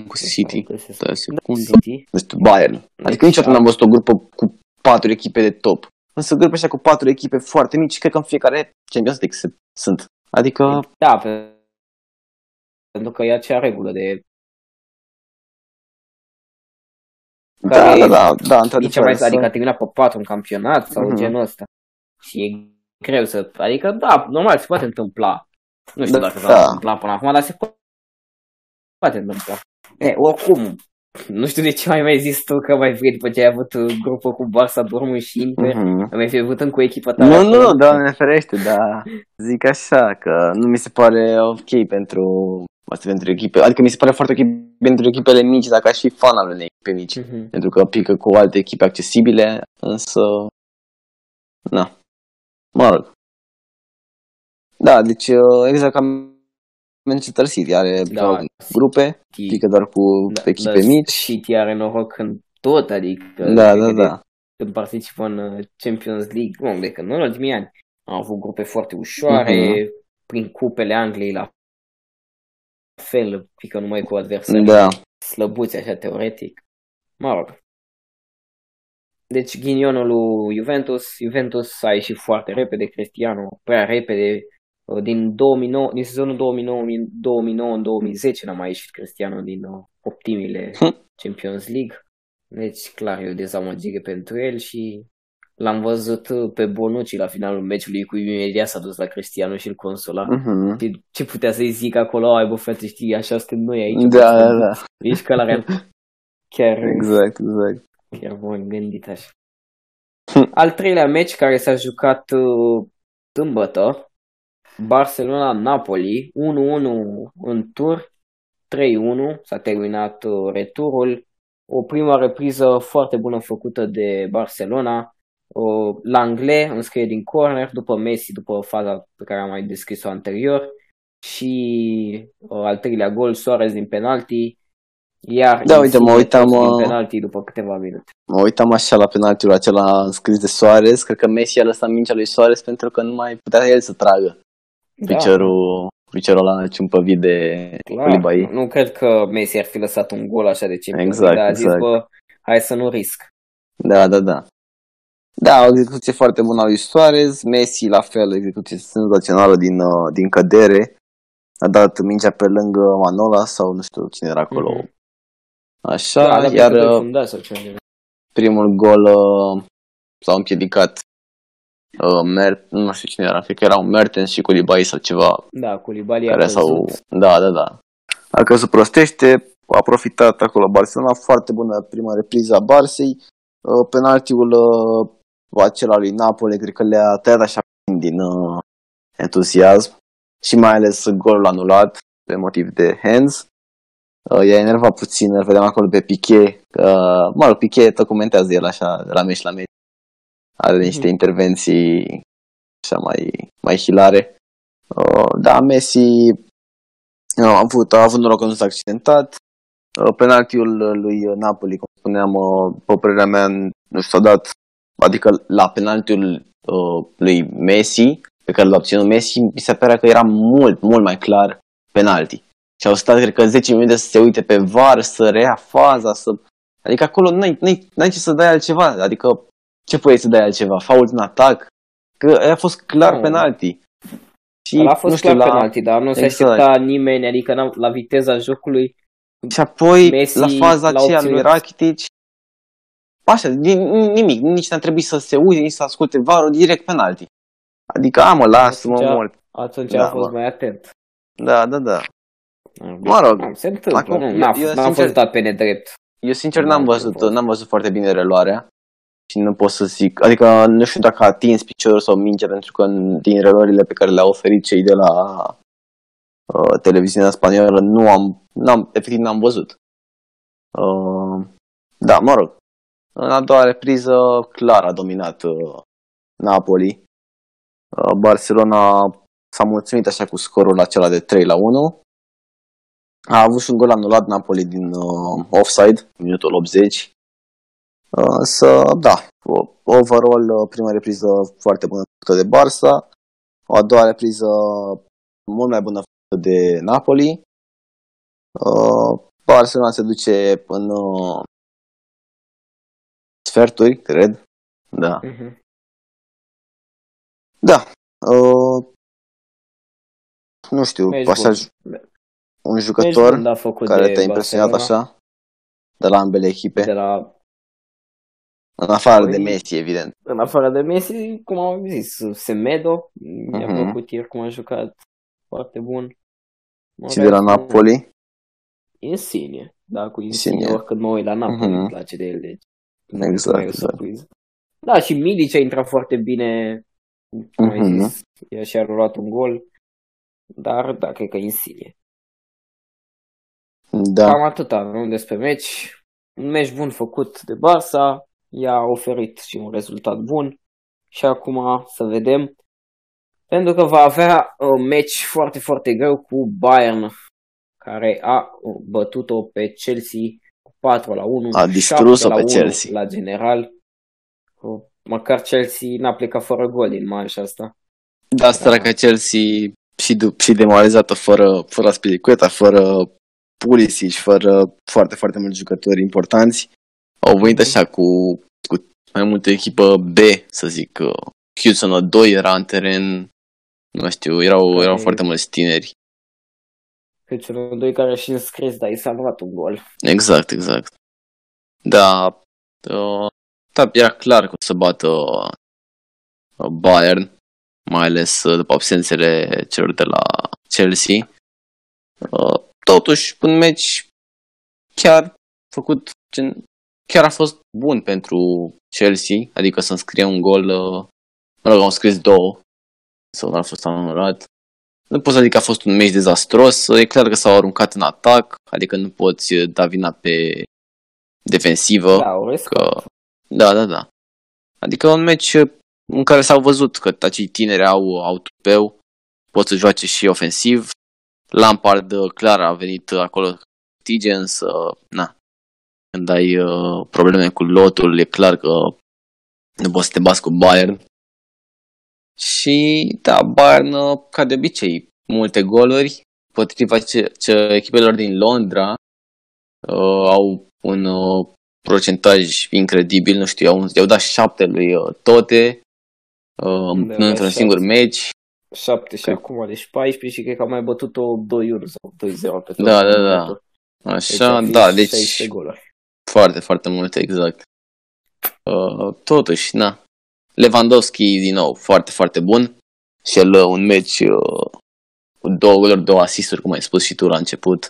cu City. Da, secundă. Este Bayern. Adică niciodată n-am văzut o grupă cu patru echipe de top. Însă grupe așa cu patru echipe foarte mici, cred că în fiecare Champions League sunt. Adică... Da, pentru că e acea regulă de da, da, da, da, într-adevăr. Mai, adică a terminat pe patru în campionat sau mm-hmm. genul ăsta. Și e greu să... Adică, da, normal, se poate întâmpla. Nu știu da, dacă s-a da. întâmplat până acum, dar se poate poate întâmpla. E, oricum, nu știu de ce mai mai zis tu că mai vrei după ce ai avut grupă cu Barça, Dortmund și Inter, mm-hmm. mai fi avut cu echipa ta. Nu, nu, doamne ferește, dar zic așa, că nu mi se pare ok pentru asta pentru echipe, adică mi se pare foarte ok pentru echipele mici, dacă aș fi fan al unei echipe mici, mm-hmm. pentru că pică cu alte echipe accesibile, însă, na, mă rog. Da, deci exact ca Manchester City are da, grupe, City, pică doar cu da, echipe da, mici. City are noroc în tot, adică da, da, da. când participă în uh, Champions League, nu, de când nu în ultimii ani, au avut grupe foarte ușoare, uh-huh. prin cupele Angliei la fel, pică numai cu adversari da. slăbuți așa teoretic. Mă rog. Deci ghinionul lui Juventus, Juventus a ieșit foarte repede, Cristiano prea repede, Uh, din, 2009, din sezonul 2009, 2009 în 2010 n-a mai ieșit Cristiano din uh, optimile hm. Champions League. Deci, clar, e o dezamăgire pentru el și l-am văzut uh, pe Bonucci la finalul meciului cu imediat s-a dus la Cristiano și îl consola. Uh-huh. Ce, ce putea să-i zic acolo? Ai bă, frate, știi, așa suntem noi aici. Da, da, da. Ești ca la real. Chiar, exact, exact. Chiar bun gândit așa. Hm. Al treilea meci care s-a jucat uh, sâmbătă, Barcelona-Napoli, 1-1 în tur, 3-1, s-a terminat uh, returul. O prima repriză foarte bună făcută de Barcelona. Langlais înscrie din corner după Messi, după faza pe care am mai descris-o anterior. Și uh, al treilea gol, Suarez din penalti. Iar da, uite, mă uitam din uh, penalti după câteva minute. Mă uitam așa la penaltiul acela scris de Suarez. Cred că Messi a lăsat mingea lui Suarez pentru că nu mai putea el să tragă da. piciorul, piciorul ăla ciumpăvit de Koulibaly. Nu cred că Messi ar fi lăsat un gol așa de ce exact, dar a zis, exact. bă, hai să nu risc. Da, da, da. Da, o execuție foarte bună a lui Suarez, Messi la fel, execuție senzațională din, uh, din cădere. A dat mingea pe lângă Manola sau nu știu cine era acolo. Mm-hmm. Așa, da, iar uh, primul gol uh, s-a împiedicat uh, Mer- nu știu cine era, cred că erau Mertens și Koulibaly sau ceva. Da, Koulibaly care s-au... Da, da, da. Dacă se prostește, a profitat acolo Barcelona, foarte bună prima repriză a Barsei, uh, penaltiul uh, acela lui Napoli, cred că le-a tăiat așa din uh, entuziasm și mai ales golul anulat pe motiv de hands. Uh, i-a enervat puțin, îl vedem acolo pe Piqué, uh, mă rog, Piqué documentează el așa de la meci la meci are niște mm. intervenții așa mai, mai hilare. Uh, da, Messi uh, a avut, a avut noroc că nu s-a accidentat. Uh, penaltiul lui Napoli, cum spuneam, uh, pe părerea mea, nu știu, s-a dat adică la penaltiul uh, lui Messi, pe care l-a obținut Messi, mi se pare că era mult, mult mai clar penalti. Și au stat, cred că, 10 minute să se uite pe var, să rea faza, să... Adică acolo n-ai, n-ai, n-ai ce să dai altceva, adică ce poți să dai altceva? Fault în atac? Că a fost clar Nu. penalti. Și, a fost nu știu, clar la... penalti, dar nu se exact. aștepta nimeni, adică n-am- la viteza jocului Și apoi, Messi la faza l-a aceea lui obținut. Rakitic, așa, din, nimic, nici n-a trebuit să se uite, nici să asculte varul, direct penalti. Adică, amă, lasă-mă Atunci- mult. atunci Da, a fost mă. mai atent. Da, da, da. Mă rog, se întâmplă, acum, nu, eu- n-a, eu n-a sincer- fost dat pe nedrept. Eu sincer Nu n-am am văzut, fost. n-am văzut foarte bine reluarea și nu pot să zic, adică nu știu dacă a atins piciorul sau minge pentru că în- din reluările pe care le-au oferit cei de la uh, televiziunea spaniolă nu am, n-am, efectiv n-am văzut. Uh, da, mă rog, în a doua repriză clar a dominat uh, Napoli. Uh, Barcelona s-a mulțumit așa cu scorul acela de 3 la 1. A avut și un gol anulat Napoli din uh, offside, în minutul 80. Uh, să, da, o- overall, uh, prima repriză foarte bună făcută de Barça, o a doua repriză mult mai bună făcută de Napoli. Uh, Barcelona se duce în uh, sferturi, cred. Da. Mhm. Da. Uh, nu știu, Meci așa, bun. un Meci jucător bun a făcut care de te-a impresionat Barcelona, așa? De la ambele echipe? De la, În afară de Păi- Messi, evident. în afară de Messi, cum am zis, Semedo, mi-a Mhm. plăcut ieri cum a jucat, foarte bun. Mă Și de la rest, Napoli? Insigne, da, cu Insigne, Insigne. oricând mă uit la Napoli, Mhm. îmi place de el, deci nu Exact, mai e o exact. surpriză. Da, și Milic a intrat foarte bine, cum ai Mhm. zis, ea și-a luat un gol, dar da, cred că Insigne. Da. Cam atâta, nu despre meci. Un meci bun făcut de Barça, i-a oferit și un rezultat bun. Și acum să vedem. Pentru că va avea un meci foarte, foarte greu cu Bayern, care a bătut-o pe Chelsea cu 4 la 1. A distrus-o 7 la pe 1 Chelsea. La general. Măcar Chelsea n-a plecat fără gol din manșa asta. Da, săraca Chelsea și, du- și demoralizată fără, fără Aspilicueta, fără Pulisic, fără foarte, foarte mulți jucători importanți. Au venit așa cu, cu mai multă echipă B, să zic. Houston 2 era în teren, nu știu, erau, erau Ok. foarte mulți tineri. Că celor doi care și înscris, dar i s-a luat un gol. Exact, exact. Da, uh, da era clar că o să bată uh, Bayern, mai ales uh, după absențele celor de la Chelsea. Uh, totuși, un meci chiar făcut, gen, chiar a fost bun pentru Chelsea, adică să înscrie un gol, uh, mă rog, au scris două, sau nu a fost anulat. Nu pot să zic că a fost un meci dezastros, e clar că s-au aruncat în atac, adică nu poți uh, da vina pe defensivă. Da, o riscat. Că... Da, da, da. Adică un meci în care s-au văzut că acei tineri au, au tupeu, pot să joace și ofensiv. Lampard uh, clar a venit acolo tige, însă, na, când ai uh, probleme cu lotul, e clar că nu poți să te bați cu Bayern. Și, da, Bayern, uh, ca de obicei, multe goluri, potriva ce, ce echipelor din Londra, uh, au un uh, procentaj incredibil, nu știu, i-au, i-au dat șapte lui uh, Tote uh, Da, într-un șapte. singur meci. 7 și Că- acum, deci 14 și cred că a mai bătut-o 2-1 sau 2-0 pe tot. Da, da, da. Așa, ar fi da, deci 16 goluri. Foarte, foarte multe, exact. Uh, totuși, na. Lewandowski, din nou, foarte, foarte bun. Și el uh, un meci uh, cu două goluri, două asisturi, cum ai spus și tu la început.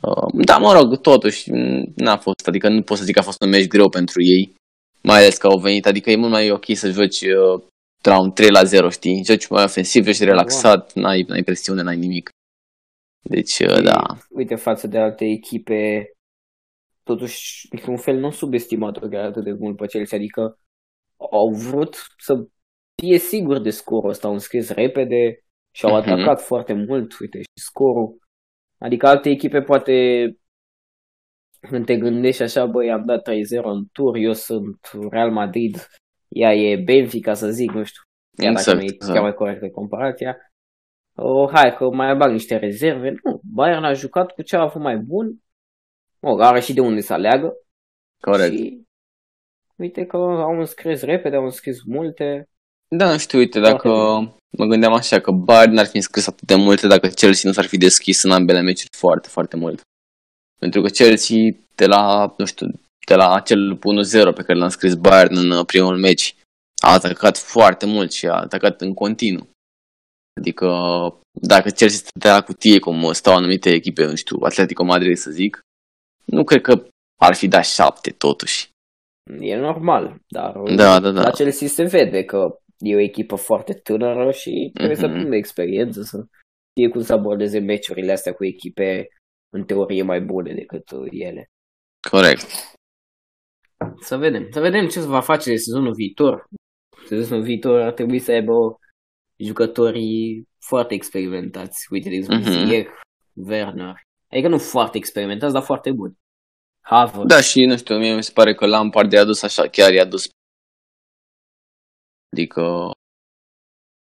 Uh, da, mă rog, totuși, m, n-a fost, adică nu pot să zic că a fost un meci greu pentru ei. Mai ales că au venit, adică e mult mai ok să joci uh, de la un 3 la 0, știi? Joci mai ofensiv, joci relaxat, n-ai, n-ai presiune, n-ai nimic. Deci, uh, Și, da. Uite, față de alte echipe, totuși, într-un fel, nu subestimat chiar atât de mult pe Chelsea, adică au vrut să fie sigur de scorul ăsta, au înscris repede și au Mhm. atacat foarte mult, uite, și scorul. Adică alte echipe poate când te gândești așa, băi, am dat 3-0 în tur, eu sunt Real Madrid, ea e Benfica, să zic, nu știu, chiar exact, dacă nu e exact. chiar mai corect de comparația. Oh, hai că mai bag niște rezerve. Nu, Bayern a jucat cu ce a avut mai bun. Oh, are și de unde să aleagă. Corect. Și uite că au înscris repede, au înscris multe. Da, nu știu, uite, dacă mă gândeam așa că Bayern n-ar fi înscris atât de multe dacă Chelsea nu s-ar fi deschis în ambele meciuri foarte, foarte mult. Pentru că Chelsea, de la, nu știu, de la acel 1-0 pe care l-a scris Bayern în uh, primul meci, a atacat foarte mult și a atacat în continuu. Adică dacă Chelsea stătea la cutie cum stau anumite echipe, nu știu, Atletico Madrid să zic, nu cred că ar fi dat șapte totuși. E normal, dar da, da, da. la Chelsea se vede că e o echipă foarte tânără și trebuie mm-hmm. să mhm. prindă experiență, să știe cum să abordeze meciurile astea cu echipe în teorie mai bune decât uh, ele. Corect. Să vedem. Să vedem ce se va face de sezonul viitor. Sezonul viitor ar trebui să aibă jucătorii foarte experimentați. Uite, de exemplu, mm-hmm. Ziyech, Werner. Adică nu foarte experimentați, dar foarte buni. Havă. Da, și nu știu, mie mi se pare că Lampard i-a dus așa, chiar i-a dus. Adică,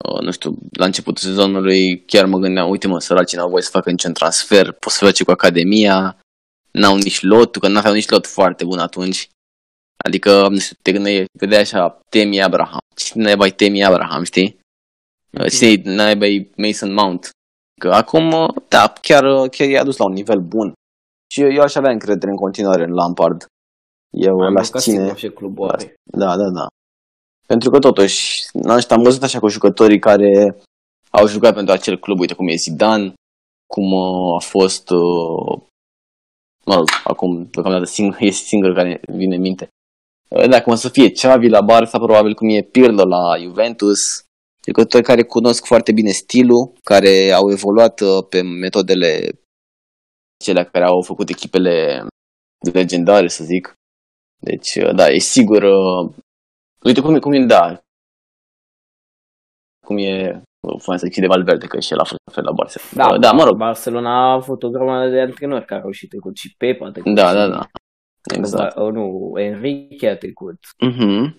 uh, nu știu, la începutul sezonului chiar mă gândeam, uite mă, săracii n-au voie să facă niciun transfer, poți să face cu Academia, n-au nici lot, că n-aveau nici lot foarte bun atunci. Adică, nu știu, te gândeai, vedea așa, Temi Abraham. Cine naiba Temi Abraham, știi? Mm-hmm. Cine naiba Mason Mount. Că acum, da, chiar, chiar i-a dus la un nivel bun. Și eu, eu aș avea încredere în continuare în Lampard. Eu l-aș ține... Și clubul are. Da, da, da. Pentru că totuși, am văzut așa cu jucătorii care au jucat pentru acel club, uite cum e Zidane, cum uh, a fost, uh, mă rog, acum deocamdată sing- e singur care vine în minte. Uh, dacă o să fie Xavi la Barça, probabil cum e Pirlo la Juventus, jucători care cunosc foarte bine stilul, care au evoluat pe metodele cele care au făcut echipele legendare, să zic. Deci, uh, da, e sigur. Uh, uite cum, cum e, da. Cum e fără să de Valverde, că și el a fost fel la Barcelona. Da, da, mă rog. Barcelona a avut o grămadă de antrenori care au și trecut și Pep a trecut. Da, da, da. Exact. Da, nu, Enrique a trecut. Mm-hmm.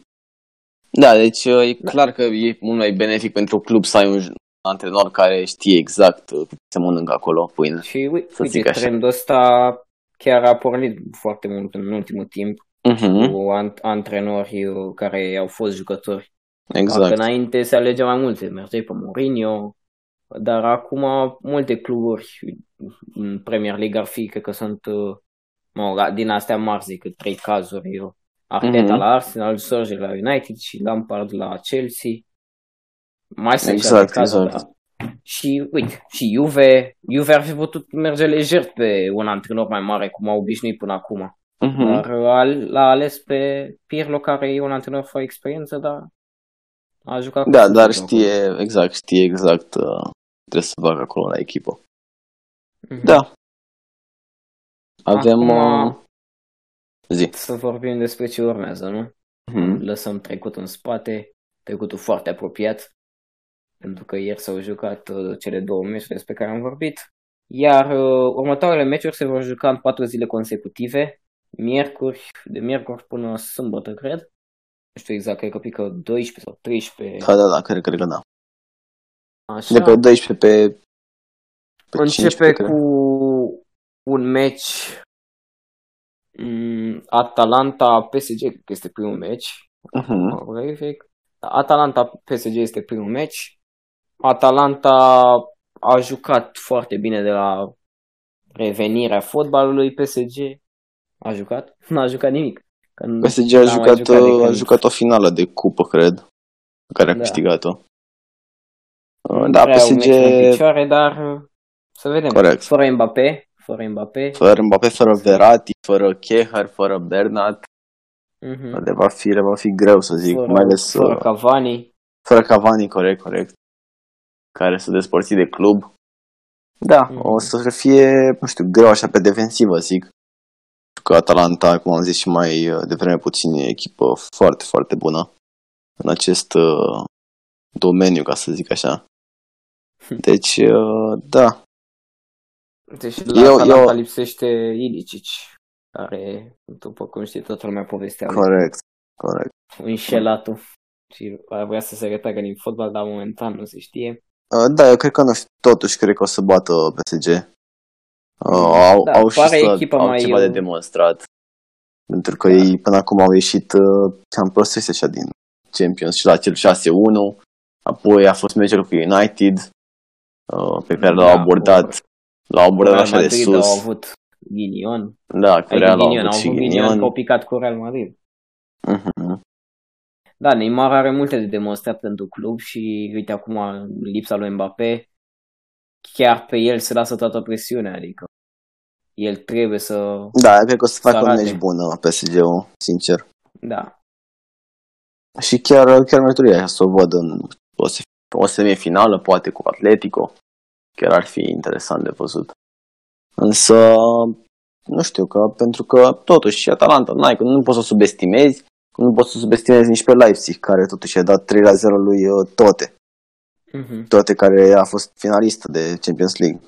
Da, deci uh, e da. clar că e mult mai benefic pentru club să ai un antrenor care știe exact uh, cum se mănâncă acolo pâine. Și uite, trendul ăsta chiar a pornit foarte mult în ultimul timp uh-huh. cu antrenori uh, care au fost jucători. Exact. Dacă înainte se alegea mai multe, mergeai pe Mourinho, dar acum multe cluburi în Premier League ar fi, cred că sunt uh, mă, din astea mari, zic, trei cazuri. Eu. Arteta uh-huh. la Arsenal, Solskjaer la United și Lampard la Chelsea. Mai sunt exact, cazuri, exact. Da. Și uite, și Juve, Juve ar fi putut merge lejer pe un antrenor mai mare, cum au obișnuit până acum. Uh-huh. Dar l-a ales pe Pirlo, care e un antrenor fără experiență, dar a jucat Da, dar știe, acolo. exact, știe exact uh, trebuie să facă acolo la echipă. Uh-huh. Da. Avem... Acum, uh... Zi. Să vorbim despre ce urmează, nu? Uh-huh. Lăsăm trecutul în spate, trecutul foarte apropiat pentru că ieri s-au jucat uh, cele două meciuri despre care am vorbit, iar uh, următoarele meciuri se vor juca în patru zile consecutive, miercuri, de miercuri până sâmbătă, cred. Nu știu exact, cred că pică 12 sau 13. Da, da, da, cred, cred că da. Așa. De pe 12 pe, pe Începe 15, cu un meci mm, Atalanta PSG, că este primul meci. Uh-huh. Atalanta PSG este primul meci. Atalanta a jucat foarte bine de la revenirea fotbalului PSG. A jucat? Nu a jucat nimic. Când PSG a jucat, jucat, uh, a jucat o finală de cupă, cred, pe care a da. câștigat-o. Uh, da, PSG... Picioare, dar uh, să vedem. Corect. Fără Mbappé, fără Mbappé. Fără Mbappé, fără Verratti, fără Keher, fără Bernat. Mm-hmm. De va fi, va fi greu să zic, fără, mai ales... Fără Cavani. Fără Cavani, corect, corect care să despărți de club. Da, mm. o să fie, nu știu, greu așa pe defensivă, zic. Că Atalanta, cum am zis și mai uh, devreme puțin, e echipă foarte, foarte bună în acest uh, domeniu, ca să zic așa. Deci, uh, da. Deci la eu, Atalanta eu... lipsește Ilicic. care, după cum știi, toată lumea povestea. Corect, corect. Înșelatul. Și vrea să se retragă din fotbal, dar momentan nu se știe. Uh, da, eu cred că nu știu, totuși cred că o să bată PSG. Uh, au, da, au și să, echipa au mai ceva eu... de demonstrat. Pentru că da. ei până acum au ieșit uh, cam prostește așa din Champions și la cel 6-1. Apoi a fost meciul cu United uh, pe care da, l-au abordat. L-au abordat așa Madrid de sus. au avut ghinion. Da, cu Real au avut, avut și ghinion. Au picat cu Real Madrid. Uh-huh. Da, Neymar are multe de demonstrat pentru club și uite acum lipsa lui Mbappé chiar pe el se lasă toată presiunea, adică el trebuie să... Da, cred că o să facă un meci bun PSG-ul, sincer. Da. Și chiar, chiar meritoriu să o văd în o, o semifinală, poate cu Atletico. Chiar ar fi interesant de văzut. Însă, nu știu, că pentru că totuși și Atalanta, n-ai, nu poți să subestimezi, nu poți să subestimezi nici pe Leipzig, care totuși a dat 3 la 0 lui uh, Tote. Uh-huh. Toate care a fost finalistă de Champions League.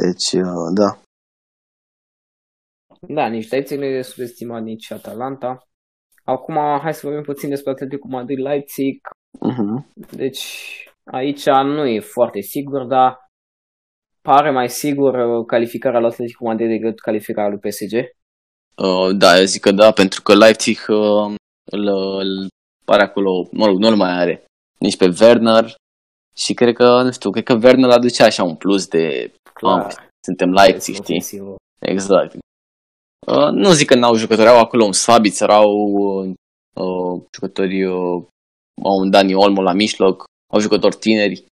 Deci, uh, da. Da, nici Leipzig nu e subestimat, nici Atalanta. Acum, hai să vorbim puțin despre Atletico Madrid-Leipzig. Uh-huh. Deci, aici nu e foarte sigur, dar pare mai sigur uh, calificarea lui Atletico Madrid decât calificarea lui PSG. Uh, da, eu zic că da, pentru că Leipzig uh, îl, îl pare acolo, mă rog, nu-l mai are nici pe Werner și cred că, nu știu, cred că Werner aduce așa un plus de Clar. suntem Leipzig, știi? Exact. Uh, nu zic că n-au jucători, au acolo un Sabiț, erau uh, jucători, uh, au un Dani Olmo la mijloc, au jucători tineri,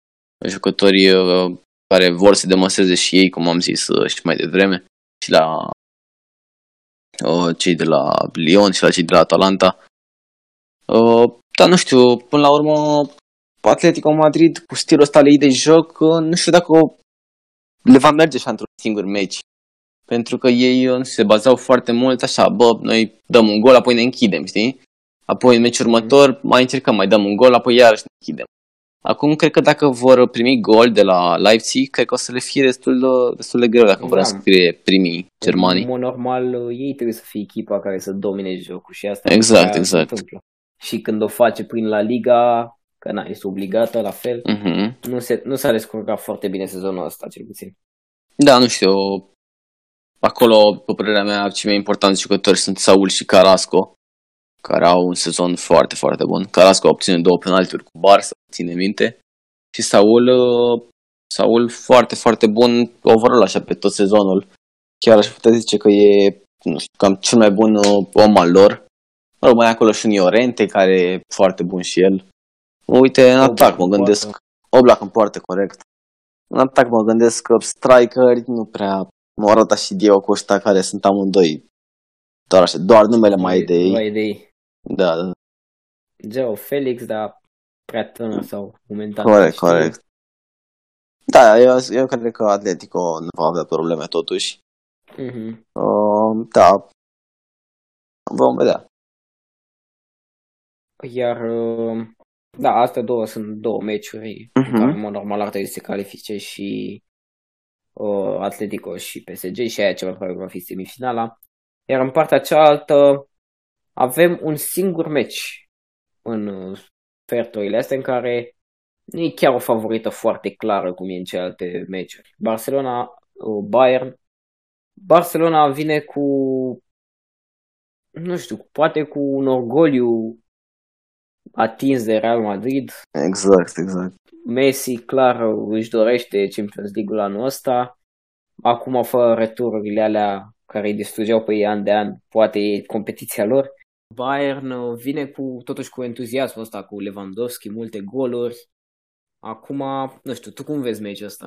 jucători uh, care vor să demonstreze și ei, cum am zis uh, și mai devreme, și la uh, cei de la Lyon și la cei de la Atalanta. Uh, dar nu știu, până la urmă Atletico Madrid cu stilul ăsta de joc, nu știu dacă le va merge așa într-un singur meci. Pentru că ei nu se bazau foarte mult așa, bă, noi dăm un gol, apoi ne închidem, știi? Apoi în meciul următor mai încercăm, mai dăm un gol, apoi iarăși ne închidem. Acum cred că dacă vor primi gol de la Leipzig, cred că o să le fie destul de, destul de greu dacă da. vor să fie primii germanii. În mod normal, ei trebuie să fie echipa care să domine jocul și asta exact, exact. Și când o face prin La Liga, că na, este obligată la fel, uh-huh. nu, se, nu s-a descurcat foarte bine sezonul ăsta, cel puțin. Da, nu știu, acolo, pe părerea mea, cei mai importanti jucători sunt Saul și Carrasco, care au un sezon foarte, foarte bun. Carrasco obține două penalturi cu Barça, ține minte, și Saul, uh, Saul foarte, foarte bun overall așa pe tot sezonul. Chiar aș putea zice că e, nu știu, cam cel mai bun uh, om al lor. Mă rog, mai acolo și un Iorente, care e foarte bun și el. Uite, în atac mă gândesc, Oblak în poartă, corect. În atac mă gândesc că strikeri nu prea mă arată și Diego Costa care sunt amândoi doar așa, doar numele mai de ei. Mai de ei. Da, da. Geo Felix, dar prea tânăr sau momentan. Corect, corect. Da, eu, eu cred că Atletico nu va avea probleme totuși. Uh-huh. Uh, da, vom vedea. Iar uh, da, astea două sunt două meciuri uh-huh. care, în mod normal, ar trebui să se califice și uh, Atletico și PSG și aia ceva care va fi semifinala. Iar în partea cealaltă avem un singur meci în uh, sferturile astea în care nu e chiar o favorită foarte clară cum e în celelalte meciuri. Barcelona, uh, Bayern. Barcelona vine cu nu știu, poate cu un orgoliu atins de Real Madrid. Exact, exact. Messi clar își dorește Champions League-ul anul ăsta. Acum fără retururile alea care îi distrugeau pe ei an de an, poate e competiția lor. Bayern vine cu, totuși cu entuziasmul ăsta, cu Lewandowski, multe goluri. Acum, nu știu, tu cum vezi meciul ăsta?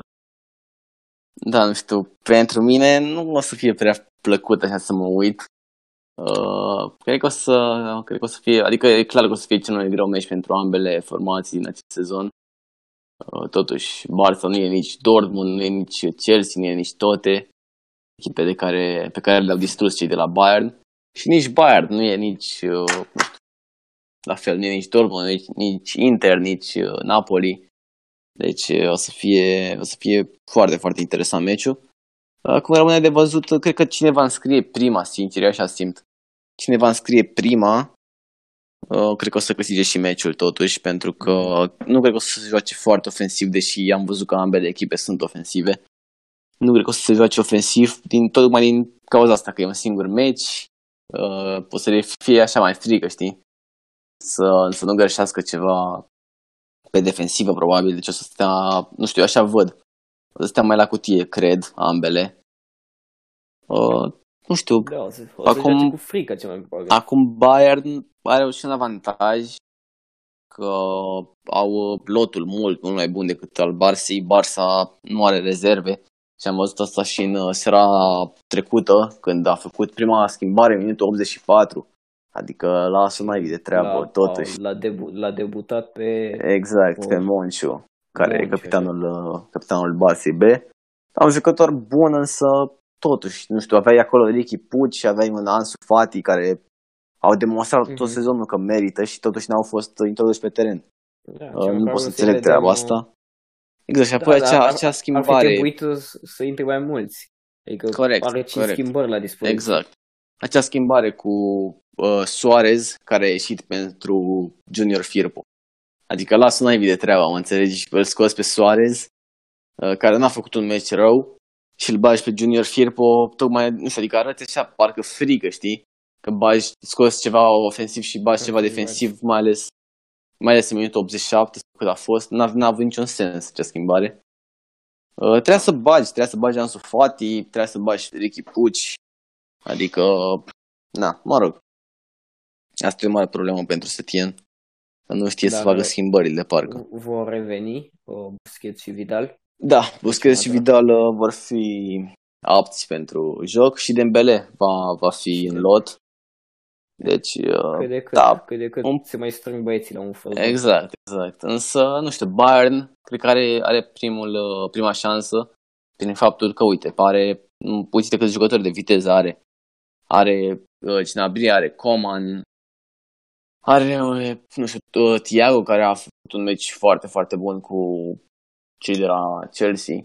Da, nu știu, pentru mine nu o să fie prea plăcut așa să mă uit. Uh, cred că o să, cred că o să fie, adică e clar că o să fie cel mai greu meci pentru ambele formații în acest sezon. Uh, totuși, Barça nu e nici Dortmund, nu e nici Chelsea, nu e nici toate echipe de care, pe care le-au distrus cei de la Bayern. Și nici Bayern nu e nici, uh, nu știu, la fel, nu e nici Dortmund, nici, nici Inter, nici uh, Napoli. Deci uh, o să fie, o să fie foarte, foarte interesant meciul. Acum rămâne de văzut, cred că cineva înscrie prima, sincer, eu așa simt. Cineva înscrie prima, uh, cred că o să câștige și meciul totuși, pentru că nu cred că o să se joace foarte ofensiv, deși am văzut că ambele echipe sunt ofensive. Nu cred că o să se joace ofensiv, din, tocmai din cauza asta că e un singur meci, uh, o să le fie așa mai frică, știi? Să, să nu greșească ceva pe defensivă, probabil, deci o să stea, nu știu, așa văd. O să stea mai la cutie, cred, ambele. Uh, nu știu. Da, o să, o să acum, cu frică ce mai probabil. Acum Bayern are și un avantaj că au lotul mult, mult mai bun decât al Barça. Barça nu are rezerve și am văzut asta și în uh, seara trecută, când a făcut prima schimbare în minutul 84. Adică lasă mai de treabă, la, totuși. L-a, debu- l-a debutat pe... Exact, pe Monciu, care Monciu, e capitanul, uh, capitanul Barça B. Un jucător bun, însă totuși, nu știu, aveai acolo Ricky Puci, aveai un Ansu Fati care au demonstrat mm-hmm. tot mhm. sezonul că merită și totuși n-au fost introduși pe teren. Da, uh, nu pot să înțeleg treaba asta. Exact, și da, apoi da, acea, acea schimbare... Ar fi trebuit să intre mai mulți. Adică corect, are 5 corect. schimbări la dispoziție. Exact. Acea schimbare cu uh, Suarez, care a ieșit pentru Junior Firpo. Adică lasă naibii de treaba, mă înțelegi? Îl scos pe Suarez, uh, care n-a făcut un meci rău, și îl bagi pe Junior Firpo, tocmai, nu știu, adică arată așa, parcă frică, știi? Că bagi, scoți ceva ofensiv și bagi ceva defensiv, mai ales mai ales în minutul 87, cât a fost, n-a, n-a avut niciun sens acea schimbare. Uh, trebuia să bagi, trebuia să bagi Ansu Fati, trebuia să bagi Ricky Puci, adică, na, mă rog. Asta e o mare problemă pentru Setien. Nu știe Dar să facă schimbările, parcă. Vor reveni Busquets și Vidal? Da, Busquets și Vidal uh, vor fi apți pentru joc și Dembele va, va fi în lot. Deci, uh, cât de cât, da, cât, de cât un... se mai strâng băieții la un fel. Exact, exact. Însă, nu știu, Bayern cred că are, are primul, uh, prima șansă prin faptul că, uite, pare, uite câți jucători de viteză are. Are uh, Gnabry, are Coman, are, uh, nu știu, uh, Thiago, care a făcut un meci foarte, foarte bun cu cei de la Chelsea.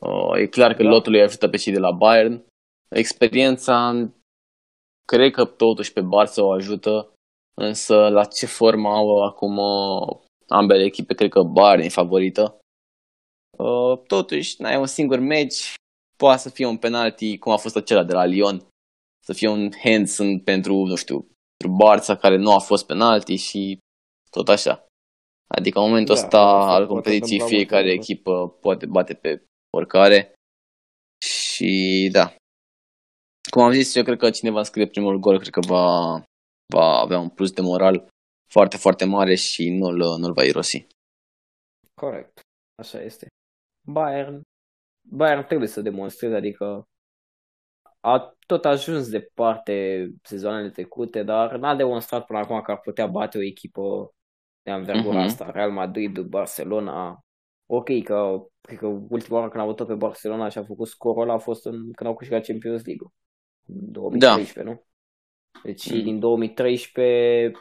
Uh, e clar că da. lotul îi ajută pe cei de la Bayern. Experiența cred că totuși pe Barça o ajută, însă la ce formă au acum uh, ambele echipe, cred că Bayern e favorită. Uh, totuși, n-ai un singur meci, poate să fie un penalty, cum a fost acela de la Lyon, să fie un hands pentru, nu știu, pentru Barça care nu a fost penalty și tot așa. Adică în momentul da, ăsta al competiției fiecare echipă poate bate pe oricare. Și da. Cum am zis, eu cred că cineva scrie primul gol, cred că va, va avea un plus de moral foarte, foarte mare și nu-l, nu-l va irosi. Corect. Așa este. Bayern, Bayern trebuie să demonstreze, adică a tot ajuns departe sezoanele trecute, dar n-a demonstrat până acum că ar putea bate o echipă de anvergura uh-huh. asta, Real Madrid, Barcelona. Ok, că cred că ultima oară când a votat pe Barcelona și a făcut scorul ăla a fost în, când au câștigat Champions League. 2013, da. nu? Deci mm. din 2013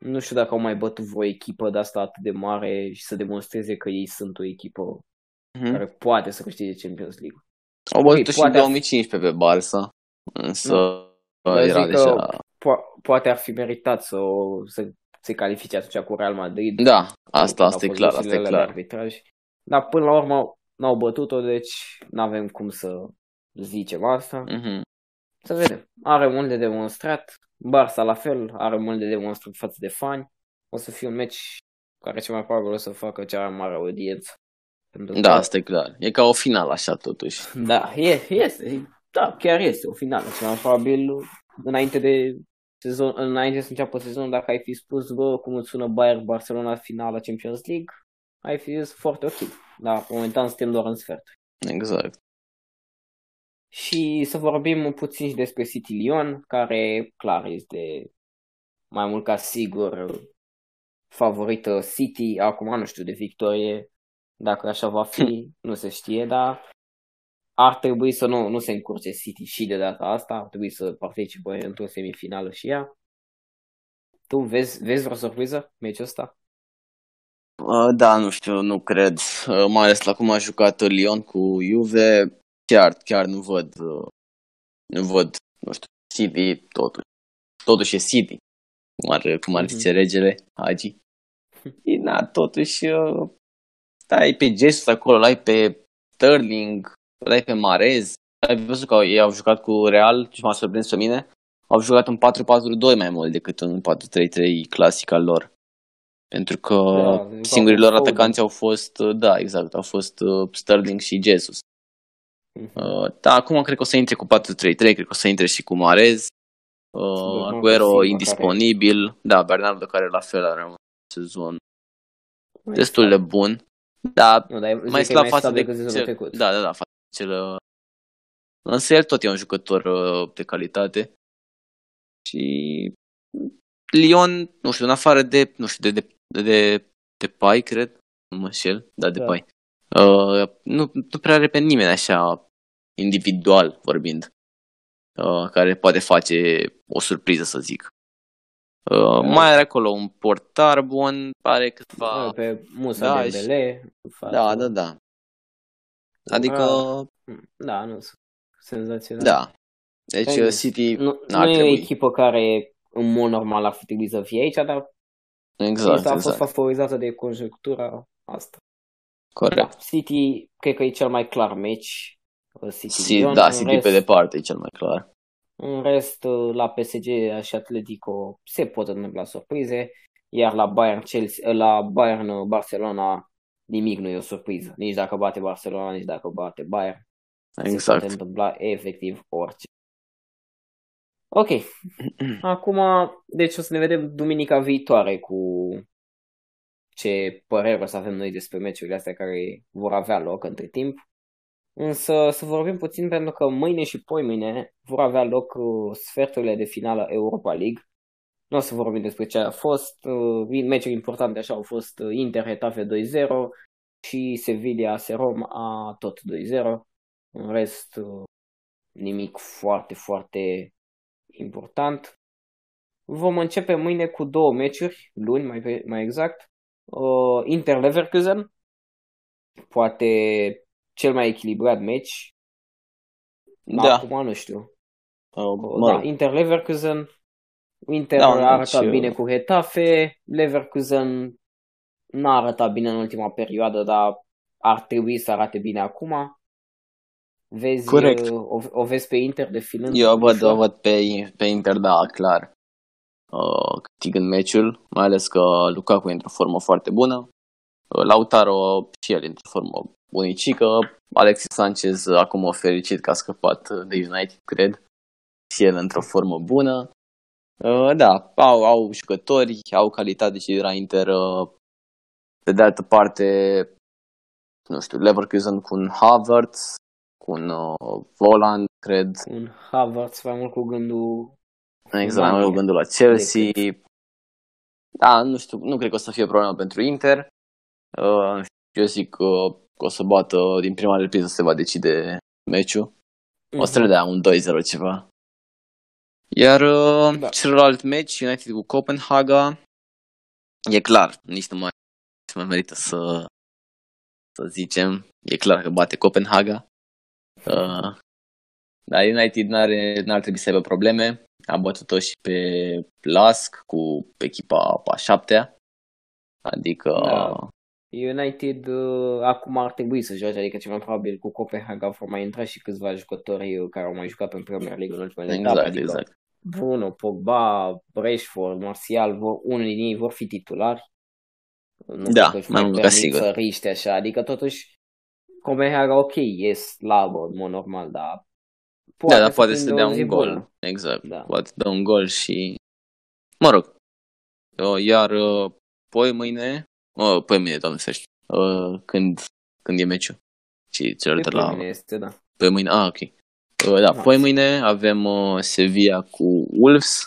nu știu dacă au mai bătut vreo echipă de asta atât de mare și să demonstreze că ei sunt o echipă mm-hmm. care poate să câștige Champions League. Au bătut și în 2015 pe Barça, însă nu. era deja... Po- poate ar fi meritat să, să se califice atunci cu Real Madrid. Da, asta, asta e clar, asta e clar. Arbitraj. Dar până la urmă n-au bătut-o, deci nu avem cum să zicem asta. Mm-hmm. Să vedem. Are mult de demonstrat. Barça la fel, are mult de demonstrat față de fani. O să fie un meci care cel mai probabil o să facă cea mai mare audiență. Pentru da, că... asta e clar. E ca o finală așa totuși. Da, e, este. Da, chiar este o finală. Cel mai probabil înainte de sezon, înainte să înceapă sezonul, dacă ai fi spus, bă, cum îți sună Bayern Barcelona finala Champions League, ai fi zis foarte ok. Dar momentan suntem doar în sfert. Exact. Și să vorbim puțin și despre City Lyon, care clar este mai mult ca sigur favorită City, acum nu știu de victorie, dacă așa va fi, nu se știe, dar ar trebui să nu, nu se încurce City și de data asta, ar trebui să participe într-o semifinală și ea. Tu vezi, vezi vreo surpriză meciul ăsta? Uh, da, nu știu, nu cred. Uh, mai ales la cum a jucat Lyon cu Juve, chiar, chiar nu văd, nu văd, nu știu, City, totuși, totuși e City, cum ar, cum ar zice mm-hmm. regele Hagi. Na, totuși, stai pe Jesus acolo, l-ai pe Sterling, l-ai pe Marez, ai văzut că ei au jucat cu Real și m-a surprins pe mine, au jucat în 4-4-2 mai mult decât în 4-3-3 clasic al lor. Pentru că da, singurii lor atacanți au fost, da, exact, au fost uh, Sterling și Jesus. Uh-huh. Da, acum cred că o să intre cu 4-3-3, cred că o să intre și cu Marez. Uh, Aguero indisponibil. Care... Da, Bernardo care la fel are un sezon mai destul de bun. Da, nu, dar mai slab față de, de cel, Da, da, da, față de cel... Uh, însă el tot e un jucător uh, de calitate. Și Lyon, nu știu, în afară de, nu știu, de, de, de, de Pai, cred, nu mă șel, da, de da. Pai. Uh, nu, nu prea are pe nimeni așa individual vorbind uh, care poate face o surpriză să zic. Uh, da. Mai are acolo un portar bun, pare câteva... Da, pe Musa da, Dembele. Da, da, da. Adică... Da, nu, senzațional. Da. Deci uh, City nu, nu e o echipă care în mod normal ar fi trebuit să fie aici, dar exact, a fost exact. favorizată de conjunctura asta. Corect. Da, City, cred că e cel mai clar meci. Uh, City, City da, City rest, pe departe e cel mai clar. În rest, uh, la PSG și Atletico se pot întâmpla surprize, iar la Bayern, Chelsea, uh, la Bayern Barcelona nimic nu e o surpriză. Nici dacă bate Barcelona, nici dacă bate Bayern. Exact. Se poate întâmpla efectiv orice. Ok. Acum, deci o să ne vedem duminica viitoare cu ce părere o să avem noi despre meciurile astea care vor avea loc între timp. Însă să vorbim puțin pentru că mâine și poimâine vor avea loc uh, sferturile de finală Europa League. Nu o să vorbim despre ce a fost. Uh, meciuri importante așa au fost uh, Inter Hetafe 2-0 și Sevilla Serom a tot 2-0. În rest, nimic foarte, foarte important. Vom începe mâine cu două meciuri, luni mai, mai exact. Uh, Inter Leverkusen, poate cel mai echilibrat meci. Da. Acum nu știu. Uh, mă da, Inter Leverkusen. Inter da, a arătat deci, bine cu Hetafe. Leverkusen n-a arătat bine în ultima perioadă, dar ar trebui să arate bine acum. Vezi, Corect. Uh, o, o vezi pe Inter de filând? Eu o văd, o văd pe, pe Inter, da, clar. Uh, câtigând meciul, mai ales că Lukaku e într-o formă foarte bună. Uh, Lautaro și el e într-o formă bunicică. Alexis Sanchez acum fericit că a scăpat de United, cred. Și el într-o formă bună. Uh, da, au, au jucători, au calitate și de la Inter. Uh, pe de altă parte, nu știu, Leverkusen cu un Havertz, cu un uh, Voland, cred. Un Havertz mai mult cu gândul... Exact, mai mult cu gândul la Chelsea. Da, nu știu, nu cred că o să fie problemă pentru Inter. Uh, eu zic că o să bată din prima repriză se va decide meciul. Mm-hmm. O să le dea un 2-0 ceva. Iar uh, da. celălalt meci, United cu Copenhaga, e clar, nici nu mai, nici mai merită să, să zicem. E clar că bate Copenhaga. Uh, da, United n-are, n-ar trebui să aibă probleme. A bătut-o și pe Lask cu echipa a șaptea. Adică... Da. United uh, acum ar trebui să joace, adică cel mai probabil cu Copenhaga vor mai intra și câțiva jucători care au mai jucat în Premier League în ultimele exact, etape. Adică exact. Bruno, Pogba, Rashford, Martial, vor, unul din ei vor fi titulari. Nu da, mai mult ca sigur. Să riște așa, adică totuși Copenhaga ok, e slabă în mod normal, dar poate da, dar poate să dea un gol. Bună. Exact, da. poate dă un gol și mă rog. Iar uh, poi mâine, oh, poi mâine, doamne ferește, uh, când, când e meciul? Și celălalt la... Mâine este, da. Pe mâine, ah, ok. Uh, da, poi mâine avem uh, Sevilla cu Wolves.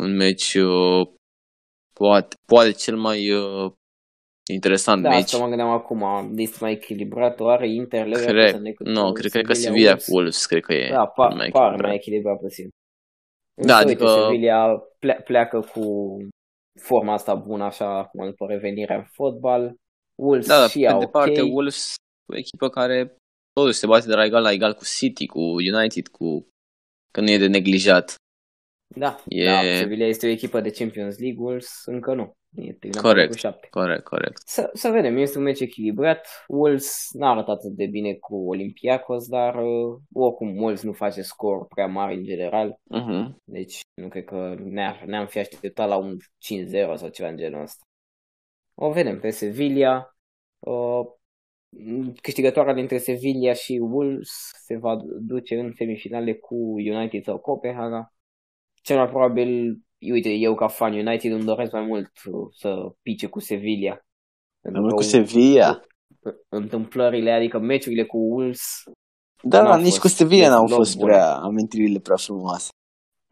Un meci uh, poate, poate cel mai uh, Interesant da, meci. asta mă gândeam acum, este mai echilibrat, oare Inter cred, Nu, cred, cred că Sevilla cu Wolves, cred că e da, par, mai par mai echilibrat puțin. Da, adică... Sevilla pleacă cu forma asta bună, așa, acum după revenirea în fotbal. Wolves da, și pe departe, okay. Wolves o echipă care totuși se bate de la egal la egal cu City, cu United, cu că nu e de neglijat. Da, e... da Sevilla este o echipă de Champions League, Wolves încă nu. E corect, cu șapte. corect, corect. Să, să vedem, este un meci echilibrat. Wolves n-a arătat atât de bine cu Olympiacos, dar uh, oricum Wolves nu face scor prea mare în general. Uh-huh. Deci nu cred că ne ne-am fi așteptat la un 5-0 sau ceva în genul ăsta. O vedem pe Sevilla. Uh, câștigătoarea dintre Sevilla și Wolves se va duce în semifinale cu United sau Copenhaga. Cel mai probabil, uite, eu ca fan United îmi doresc mai mult să pice cu Sevilla. Mai mult cu Sevilla? Întâmplările, adică meciurile cu Wolves da, da, nici cu Sevilla n-au fost prea amintirile prea frumoase.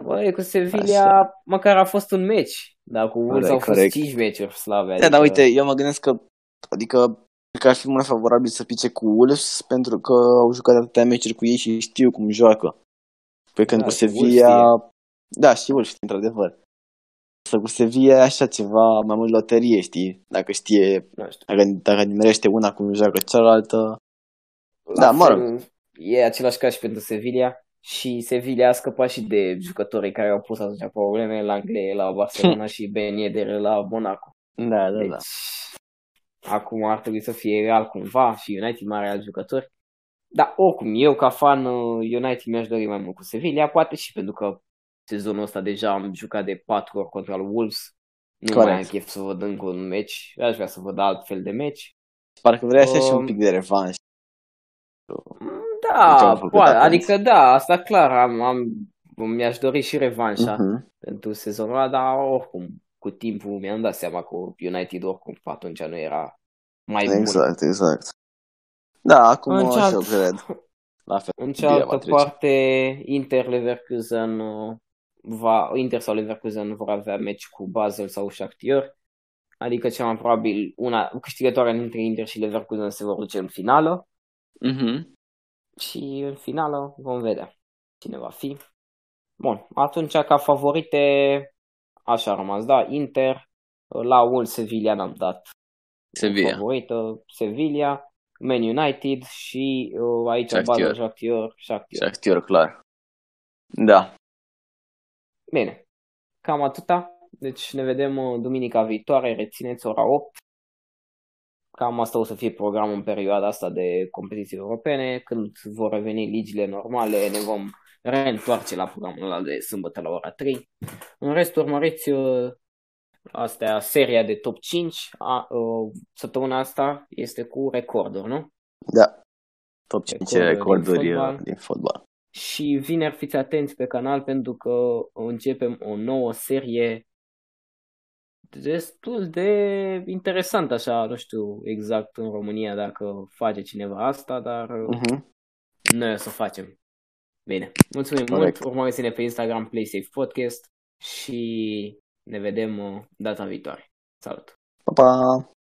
Băi, cu Sevilla Așa. măcar a fost un meci, dar cu Wolves au fost 5 meciuri slave. Da, adică... dar uite, eu mă gândesc că, adică că ar fi mai favorabil să pice cu Wolves pentru că au jucat atâtea meciuri cu ei și știu cum joacă. Pe când da, cu Sevilla... Da, și Wolves, într-adevăr. Să cu Sevilla e așa ceva mai mult loterie, știi? Dacă știe, dacă, dacă nimerește una cum joacă cealaltă. La da, mă rog. E același ca și pentru Sevilla și Sevilla a scăpat și de jucătorii care au pus atunci probleme la Anglia, la Barcelona și Ben Yedder la Monaco. Da, da, deci, da. Acum ar trebui să fie real cumva și United mai are jucători. Dar oricum, eu ca fan uh, United mi-aș dori mai mult cu Sevilla, poate și pentru că sezonul ăsta deja am jucat de 4 ori contra Wolves. Nu Corect. mai am chef să văd încă un meci, aș vrea să văd alt fel de meci. Parcă vrea să um, și un pic de revanș. Da, poate, adică da, asta clar, am, am, mi-aș dori și revanșa uh-huh. pentru sezonul ăla, dar oricum, cu timpul mi-am dat seama că United oricum atunci nu era mai exact, bun. Exact, exact. Da, acum în cealaltă, așa cred. La fel, în cealaltă parte, Inter Leverkusen va, Inter sau Leverkusen vor avea meci cu Basel sau Shakhtar. Adică cel mai probabil una câștigătoarea dintre Inter și Leverkusen se vor duce în finală. Uh-huh. Și în finală vom vedea cine va fi. Bun, atunci ca favorite așa a rămas, da, Inter, la Wolves Sevilla n-am dat Sevilla. favorită, Sevilla, Man United și uh, aici bază Shakhtar, Shakhtar. Shakhtar, clar. Da. Bine, cam atâta. Deci ne vedem uh, duminica viitoare, rețineți ora 8. Cam asta o să fie programul în perioada asta de competiții europene. Când vor reveni ligile normale, ne vom reîntoarce la programul ăla de sâmbătă la ora 3. În rest, urmăriți uh, astea, seria de top 5. A, uh, săptămâna asta este cu recorduri, nu? Da. Top 5 recorduri, recorduri din uh, fotbal. din fotbal. Și vineri fiți atenți pe canal pentru că începem o nouă serie destul de interesant așa, nu știu exact în România dacă face cineva asta, dar uh-huh. noi o să facem. Bine, mulțumim Correct. mult, urmăriți-ne pe Instagram PlaySafe Podcast și ne vedem uh, data viitoare. Salut! Pa, pa!